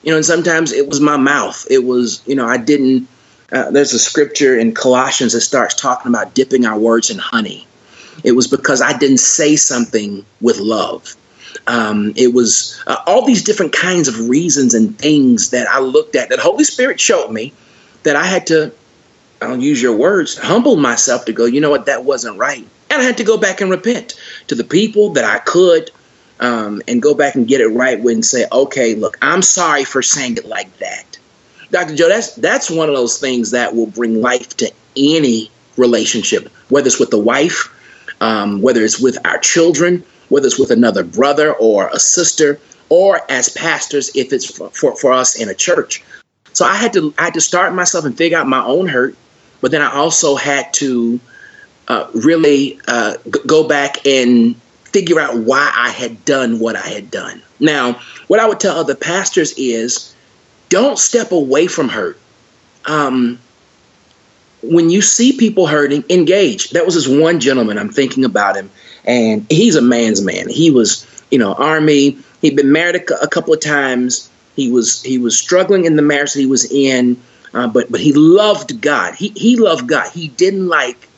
You know, and sometimes it was my mouth. It was, you know, I didn't. Uh, there's a scripture in Colossians that starts talking about dipping our words in honey. It was because I didn't say something with love. Um, it was uh, all these different kinds of reasons and things that I looked at that Holy Spirit showed me that I had to, I'll use your words, humble myself to go, you know what, that wasn't right. And I had to go back and repent to the people that I could um, and go back and get it right with and say, okay, look, I'm sorry for saying it like that. Dr. Joe, that's that's one of those things that will bring life to any relationship, whether it's with the wife, um, whether it's with our children, whether it's with another brother or a sister, or as pastors if it's for, for, for us in a church. So I had to I had to start myself and figure out my own hurt, but then I also had to uh, really uh, g- go back and figure out why I had done what I had done. Now, what I would tell other pastors is, don't step away from hurt. Um, when you see people hurting, engage. That was this one gentleman. I'm thinking about him, and he's a man's man. He was, you know, army. He'd been married a, a couple of times. He was he was struggling in the marriage that he was in, uh, but but he loved God. He he loved God. He didn't like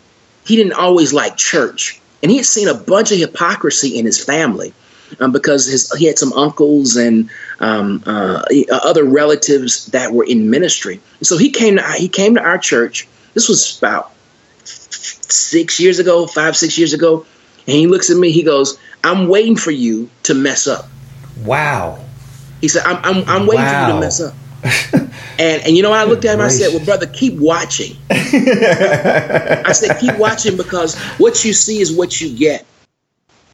he didn't always like church, and he had seen a bunch of hypocrisy in his family. Um, because his, he had some uncles and um, uh, other relatives that were in ministry. So he came to he came to our church. This was about six years ago, five six years ago, and he looks at me. He goes, "I'm waiting for you to mess up." Wow. He said, "I'm I'm, I'm waiting wow. for you to mess up." and and you know, I looked at him. I said, "Well, brother, keep watching." I said, "Keep watching because what you see is what you get."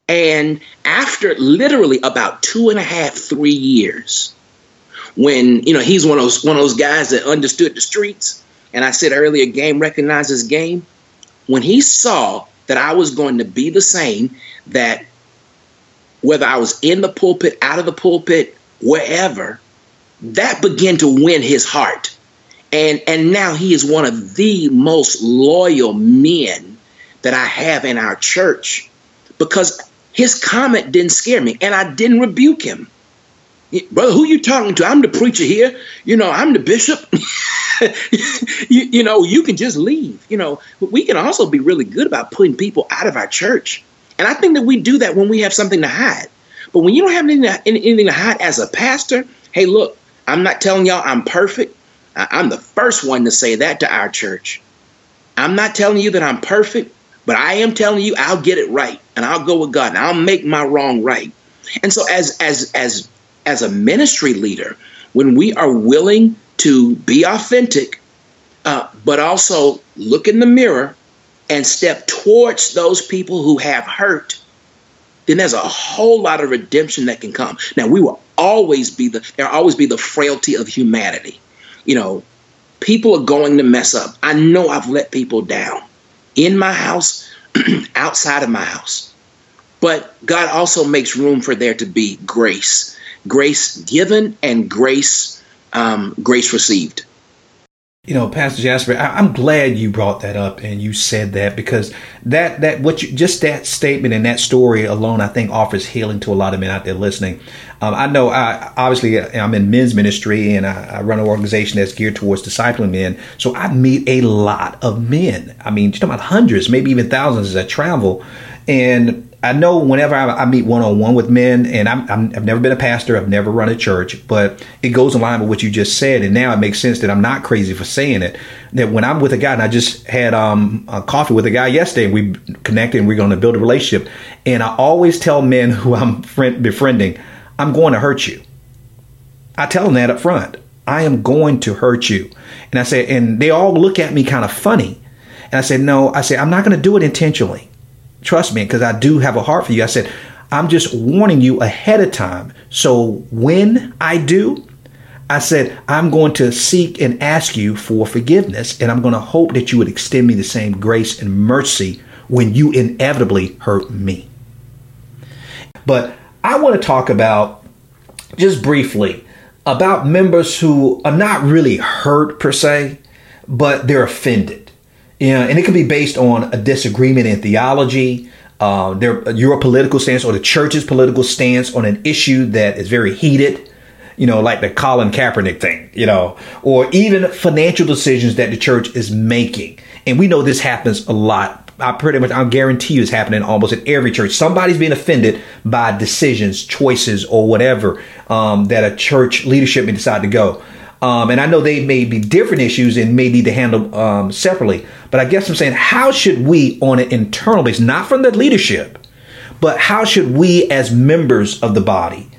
And after literally about two and a half, three years, when you know he's one of those one of those guys that understood the streets, and I said earlier, game recognizes game. When he saw that I was going to be the same, that whether I was in the pulpit, out of the pulpit, wherever, that began to win his heart. And and now he is one of the most loyal men that I have in our church because his comment didn't scare me and I didn't rebuke him. Brother, who you talking to? I'm the preacher here. You know, I'm the bishop. you, you know, you can just leave. You know, we can also be really good about putting people out of our church. And I think that we do that when we have something to hide. But when you don't have anything to, anything to hide as a pastor, hey, look, I'm not telling y'all I'm perfect. I'm the first one to say that to our church. I'm not telling you that I'm perfect, but I am telling you I'll get it right and I'll go with God and I'll make my wrong right. And so as as as as a ministry leader, when we are willing to be authentic, uh, but also look in the mirror and step towards those people who have hurt then there's a whole lot of redemption that can come. Now we will always be the there always be the frailty of humanity. You know, people are going to mess up. I know I've let people down in my house, outside of my house. But God also makes room for there to be grace, grace given and grace um, grace received. You know, Pastor Jasper, I, am glad you brought that up and you said that because that that what you just that statement and that story alone, I think, offers healing to a lot of men out there listening. Um, I know, I obviously I'm in men's ministry and I, I, run an organization that's geared towards discipling men. So I meet a lot of men. I mean, you're talking about hundreds, maybe even thousands as I travel, and I know whenever I, I meet one on one with men, and i have never been a pastor, I've never run a church, but it goes in line with what you just said, and now it makes sense that I'm not crazy for saying it. That when I'm with a guy, and I just had um, a coffee with a guy yesterday, and we connected, and we're going to build a relationship, and I always tell men who I'm friend, befriending, I'm going to hurt you. I tell them that up front. I am going to hurt you, and I say, and they all look at me kind of funny, and I said, no, I say I'm not going to do it intentionally. Trust me, because I do have a heart for you. I said, I'm just warning you ahead of time. So when I do, I said, I'm going to seek and ask you for forgiveness, and I'm going to hope that you would extend me the same grace and mercy when you inevitably hurt me. But I want to talk about, just briefly, about members who are not really hurt per se, but they're offended. And it can be based on a disagreement in theology, uh, their your political stance or the church's political stance on an issue that is very heated. You know, like the Colin Kaepernick thing, you know, or even financial decisions that the church is making. And we know this happens a lot. I pretty much, I guarantee you, it's happening almost at every church. Somebody's being offended by decisions, choices, or whatever um, that a church leadership may decide to go. Um, and I know they may be different issues and may need to handle um, separately. But I guess I'm saying, how should we, on an internal base, not from the leadership, but how should we, as members of the body,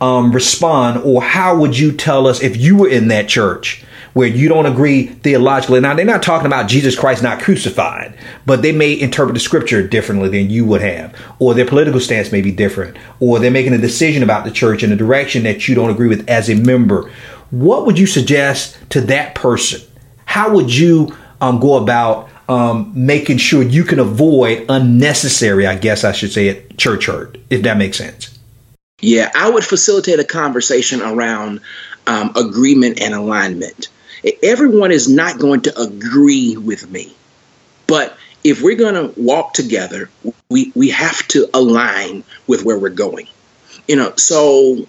um, respond? Or how would you tell us if you were in that church? where you don't agree theologically. Now, they're not talking about Jesus Christ not crucified, but they may interpret the scripture differently than you would have, or their political stance may be different, or they're making a decision about the church in a direction that you don't agree with as a member, what would you suggest to that person? How would you um, go about um, making sure you can avoid unnecessary, I guess I should say it, church hurt, if that makes sense? Yeah, I would facilitate a conversation around um, agreement and alignment. Everyone is not going to agree with me, but if we're going to walk together, we, we have to align with where we're going. You know, so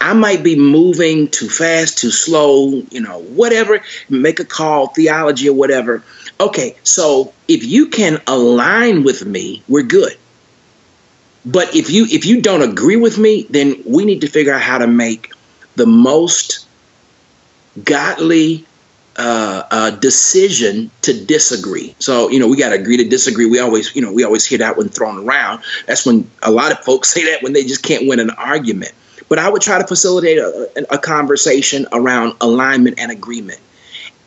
I might be moving too fast, too slow, you know, whatever, make a call, theology or whatever. Okay, so if you can align with me, we're good. But if you if you don't agree with me, then we need to figure out how to make the most godly uh, uh, decision to disagree. So you know we got to agree to disagree. We always you know we always hear that when thrown around. That's when a lot of folks say that when they just can't win an argument. But I would try to facilitate a, a conversation around alignment and agreement.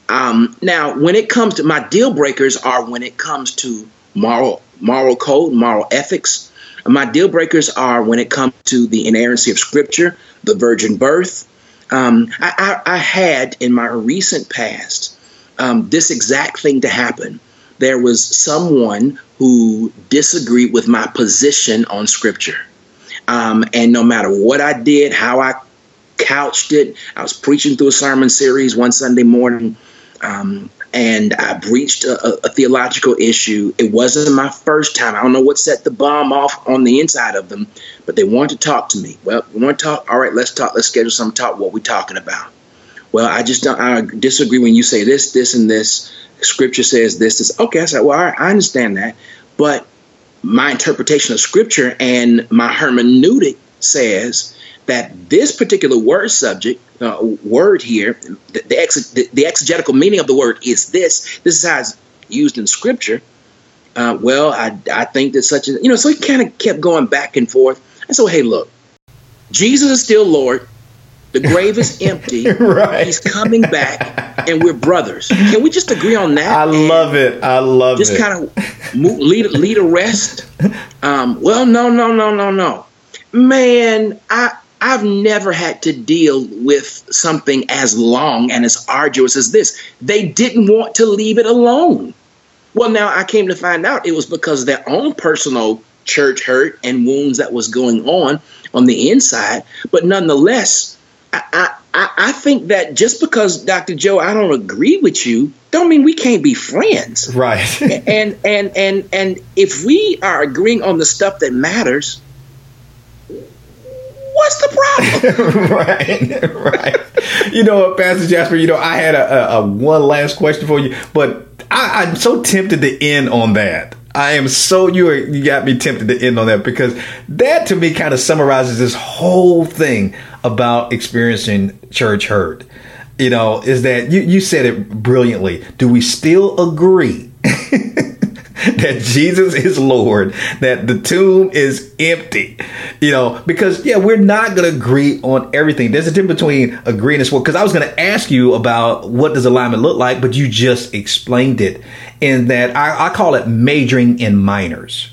Um, now, when it comes to my deal breakers, are when it comes to moral moral code, moral ethics. My deal breakers are when it comes to the inerrancy of Scripture, the virgin birth. Um, I, I, I, had in my recent past um, this exact thing to happen. There was someone who disagreed with my position on Scripture. Um, and no matter what I did, how I couched it, I was preaching through a sermon series one Sunday morning. Um, and I breached a, a, theological issue. It wasn't my first time. I don't know what set the bomb off on the inside of them, but they wanted to talk to me. Well, we want to talk. All right, let's talk. Let's schedule some talk. What we talking about? Well, I just don't. I disagree when you say this, this, and this. Scripture says this. This. Okay, I said. Well, I understand that, but my interpretation of scripture and my hermeneutic says that this particular word subject, uh, word here, the, the, ex, the, the, exegetical meaning of the word is this. This is how it's used in scripture. Uh, well, I, I think that such a, you know, so he kind of kept going back and forth. And so, hey, look, Jesus is still Lord. The grave is empty. right. He's coming back, and we're brothers. Can we just agree on that? I love it. I love just it. Just kind of lead lead a rest. Um, well, no, no, no, no, no, man. I I've never had to deal with something as long and as arduous as this. They didn't want to leave it alone. Well, now I came to find out it was because of their own personal church hurt and wounds that was going on on the inside. But nonetheless, I, I, I think that just because Dr. Joe, I don't agree with you, don't mean we can't be friends. Right. and and and and if we are agreeing on the stuff that matters, what's the problem? right, right. You know, Pastor Jasper, you know, I had a, a, a one last question for you, but I, I'm so tempted to end on that. I am so you are, you got me tempted to end on that because that to me kind of summarizes this whole thing about experiencing church hurt. You know, is that you you said it brilliantly. Do we still agree that Jesus is Lord, that the tomb is empty. You know, because yeah, we're not to agree on everything. There's a difference between agreeing and well. Because I was to ask you about what does alignment look like, but you just explained it in that I, I call it majoring in minors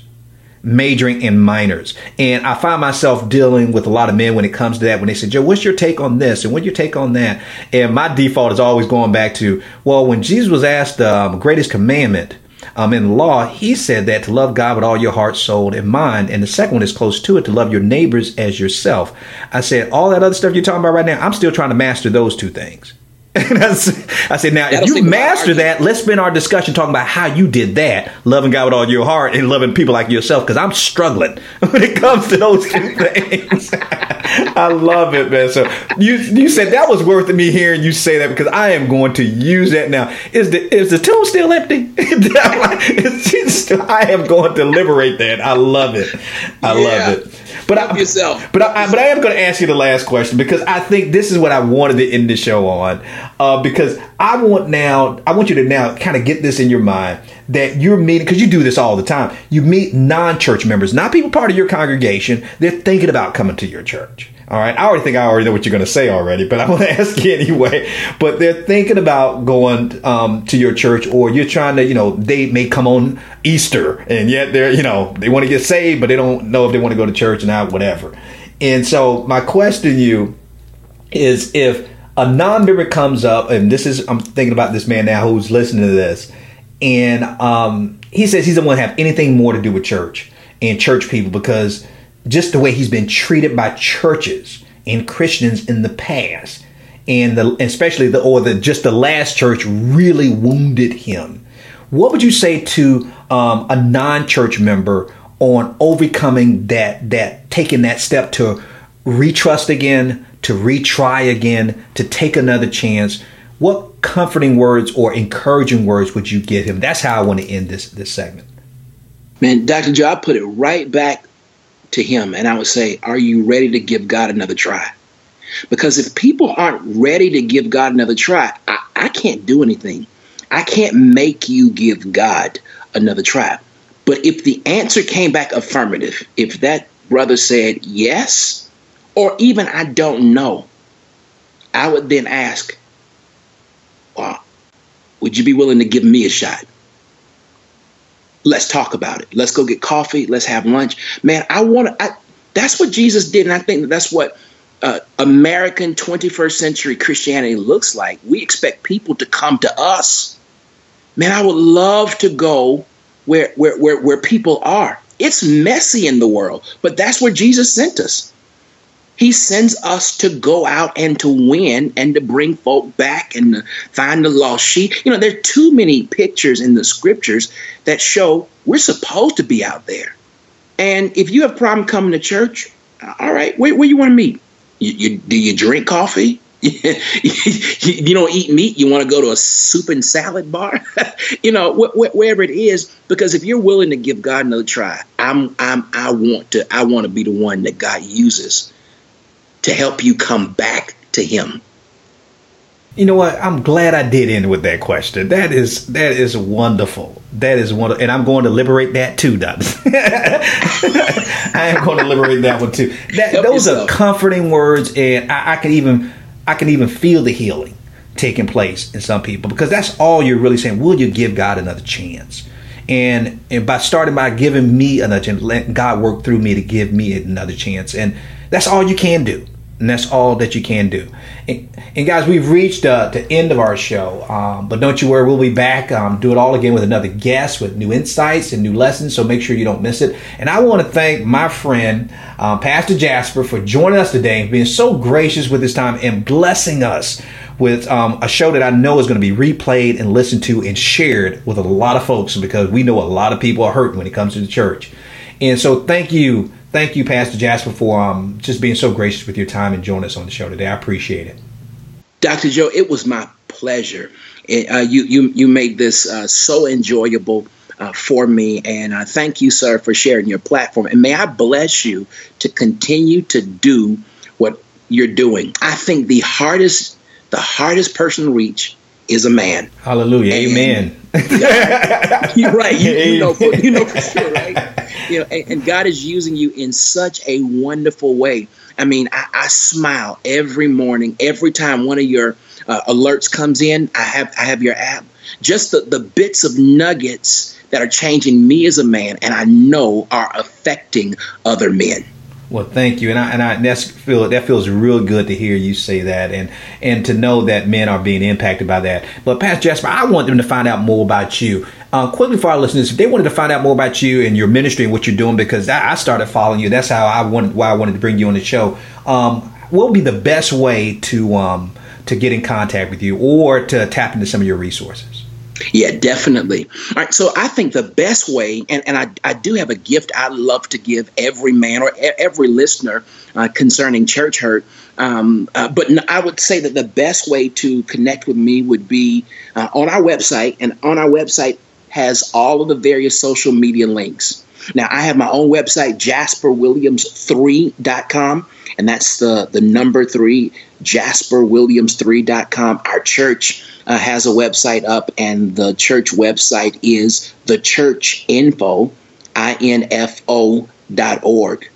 majoring in minors. And I find myself dealing with a lot of men when it comes to that, when they say, Joe, what's your take on this? And what's your take on that? And my default is always going back to, well, when Jesus was asked the um, greatest commandment, um, in law, he said that to love God with all your heart, soul, and mind. And the second one is close to it, to love your neighbors as yourself. I said, all that other stuff you're talking about right now, I'm still trying to master those two things. And I said, now, That'll if you master that, let's spend our discussion talking about how you did that, loving God with all your heart and loving people like yourself, because I'm struggling when it comes to those two things. I love it, man. So you you said that was worth me hearing you say that because I am going to use that now. Is the is the tomb still empty? I am going to liberate that. I love it. I yeah. love it. But Help I, yourself. But I, but I am going to ask you the last question because I think this is what I wanted to end the show on. Uh, because I want now, I want you to now kind of get this in your mind that you're meeting because you do this all the time. You meet non-church members, not people part of your congregation. They're thinking about coming to your church. All right. I already think I already know what you're going to say already, but I want to ask you anyway. But they're thinking about going um, to your church, or you're trying to, you know, they may come on Easter, and yet they're, you know, they want to get saved, but they don't know if they want to go to church or not, whatever. And so my question to you is, if a non-member comes up, and this is, I'm thinking about this man now who's listening to this, and um, he says he doesn't want to have anything more to do with church and church people because just the way he's been treated by churches and Christians in the past, and the, especially the or the just the last church really wounded him. What would you say to um, a non-church member on overcoming that that taking that step to retrust again, to retry again, to take another chance? What comforting words or encouraging words would you give him? That's how I want to end this this segment. Man, Dr. Joe, I put it right back to him and I would say, Are you ready to give God another try? Because if people aren't ready to give God another try, I, I can't do anything. I can't make you give God another try. But if the answer came back affirmative, if that brother said yes, or even I don't know, I would then ask, well, would you be willing to give me a shot? Let's talk about it. Let's go get coffee. Let's have lunch. Man, I want to. That's what Jesus did, and I think that that's what uh, American 21st century Christianity looks like. We expect people to come to us. Man, I would love to go where where where, where people are. It's messy in the world, but that's where Jesus sent us. He sends us to go out and to win and to bring folk back and to find the lost sheep. You know, there are too many pictures in the scriptures that show we're supposed to be out there. And if you have a problem coming to church, uh, all right, where, where you want to meet? You, you, do you drink coffee? you don't eat meat. You want to go to a soup and salad bar, you know, wh- wh- wherever it is. Because if you're willing to give God another try, I'm, I'm, I want to, I want to be the one that God uses to help you come back to him? You know what? I'm glad I did end with that question. That is that is wonderful. That is wonderful, and I'm going to liberate that too, Doug. I am going to liberate that one too. That, those yourself. are comforting words, and I, I can even I can even feel the healing taking place in some people because that's all you're really saying. Will you give God another chance? And and by starting by giving me another chance, let God work through me to give me another chance, and that's all you can do. And that's all that you can do. And, and guys, we've reached uh, the end of our show, um, but don't you worry, we'll be back, um, do it all again with another guest with new insights and new lessons. So make sure you don't miss it. And I want to thank my friend um, Pastor Jasper for joining us today, and being so gracious with his time and blessing us with um, a show that I know is going to be replayed and listened to and shared with a lot of folks because we know a lot of people are hurt when it comes to the church. And so thank you thank you, Pastor Jasper, for um, just being so gracious with your time and joining us on the show today. I appreciate it. Dr. Joe, it was my pleasure. It, uh, you, you, you made this uh, so enjoyable uh, for me, and uh, thank you, sir, for sharing your platform. And may I bless you to continue to do what you're doing. I think the hardest, the hardest person to reach is a man. Hallelujah. And, Amen. you're right. You, you, know, you know for sure, right? You know, and, and, God is using you in such a wonderful way. I mean, I, I smile every morning, every time one of your uh, alerts comes in. I have I have your app. Just the, the bits of nuggets that are changing me as a man, and I know are affecting other men. Well, thank you, and I and I that's feel that feels real good to hear you say that, and and to know that men are being impacted by that. But Pastor Jasper, I want them to find out more about you. Uh, quickly for our listeners, if they wanted to find out more about you and your ministry and what you're doing, because I, I started following you. That's how I wanted why I wanted to bring you on the show. Um, what would be the best way to um, to get in contact with you or to tap into some of your resources? Yeah, definitely. All right. So I think the best way, and, and I, I do have a gift I love to give every man or every listener uh, concerning church hurt. Um, uh, but I would say that the best way to connect with me would be uh, on our website, and on our website has all of the various social media links. Now, I have my own website, jasperwilliams3.com, and that's the, the number three, jasperwilliams3.com. Our church uh, has a website up, and the church website is thechurchinfo, I-N-F-O dot org.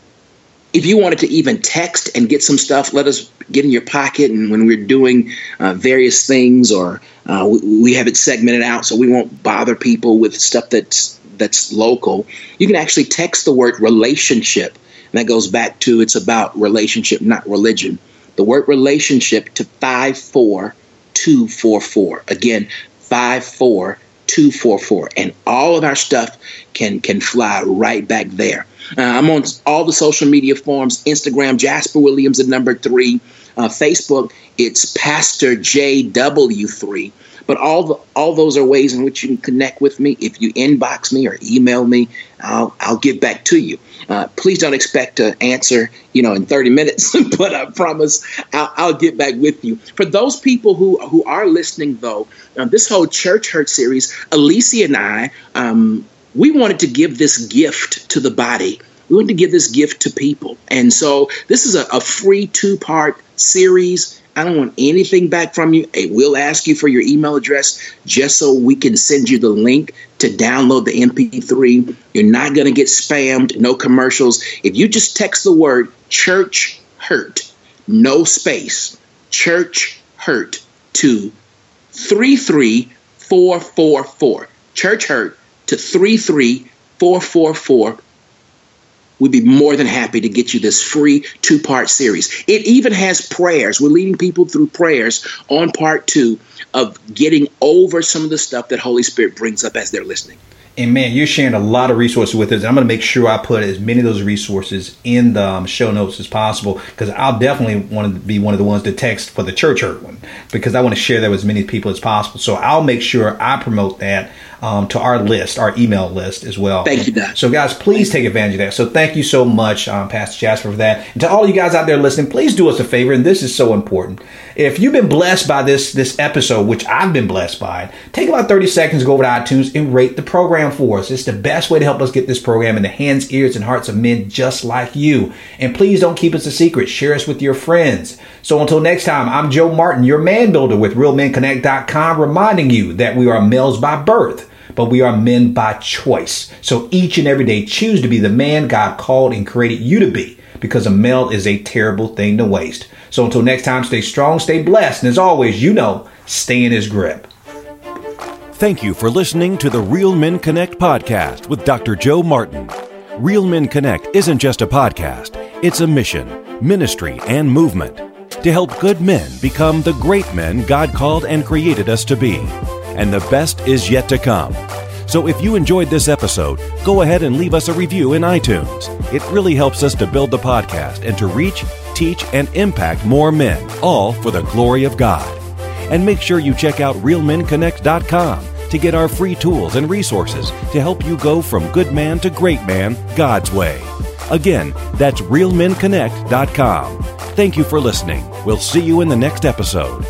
If you wanted to even text and get some stuff, let us get in your pocket. And when we're doing uh, various things, or uh, we, we have it segmented out so we won't bother people with stuff that's that's local, you can actually text the word relationship. And that goes back to it's about relationship, not religion. The word relationship to 54244. Again, 54244. And all of our stuff can can fly right back there. Uh, I'm on all the social media forms Instagram, Jasper Williams at number three. Uh, Facebook, it's Pastor JW3. But all the, all those are ways in which you can connect with me. If you inbox me or email me, I'll I'll get back to you. Uh, please don't expect to answer, you know, in 30 minutes, but I promise I'll, I'll, get back with you. For those people who who are listening, though, uh, this whole church hurt series, Alecia and I, um, we wanted to give this gift to the body. We wanted to give this gift to people, and so this is a, a free two part series I don't want anything back from you. Hey, we'll ask you for your email address just so we can send you the link to download the MP3. You're not going to get spammed, no commercials. If you just text the word church hurt, no space, church hurt to 33444. Church hurt to 33444 we'd be more than happy to get you this free two part series. It even has prayers. We're leading people through prayers on part two of getting over some of the stuff that Holy Spirit brings up as they're listening. And man, you're sharing a lot of resources with us. I'm going to make sure I put as many of those resources in the um, show notes as possible because I'll definitely want to be one of the ones to text for the church hurt one because I want to share that with as many people as possible. So I'll make sure I promote that um, to our list, our email list as well. Thank you, Dad. So, guys, please take advantage of that. So, thank you so much, um, Pastor Jasper, for that. And to all you guys out there listening, please do us a favor, and this is so important. If you've been blessed by this this episode, which I've been blessed by it, take about 30 seconds, go over to iTunes, and rate the program for us. It's the best way to help us get this program in the hands, ears, and hearts of men just like you. And please don't keep us a secret. Share us with your friends. So until next time, I'm Joe Martin, your man builder with RealMenConnect.com, reminding you that we are males by birth but we are men by choice. So each and every day, choose to be the man God called and created you to be because a male is a terrible thing to waste. So until next time, stay strong, stay blessed, and as always, you know, stay in his grip. Thank you for listening to the Real Men Connect podcast with Dr. Joe Martin. Real Men Connect isn't just a podcast, it's a mission ministry, and movement to help good men become the great men God called and created us to be. And the best is yet to come. So if you enjoyed this episode, go ahead and leave us a review in iTunes. It really helps us to build the podcast and to reach, teach, and impact more men, all for the glory of God. And make sure you check out realmenconnect.com to get our free tools and resources to help you go from good man to great man God's way. Again, that's realmenconnect.com. Thank you for listening. We'll see you in the next episode.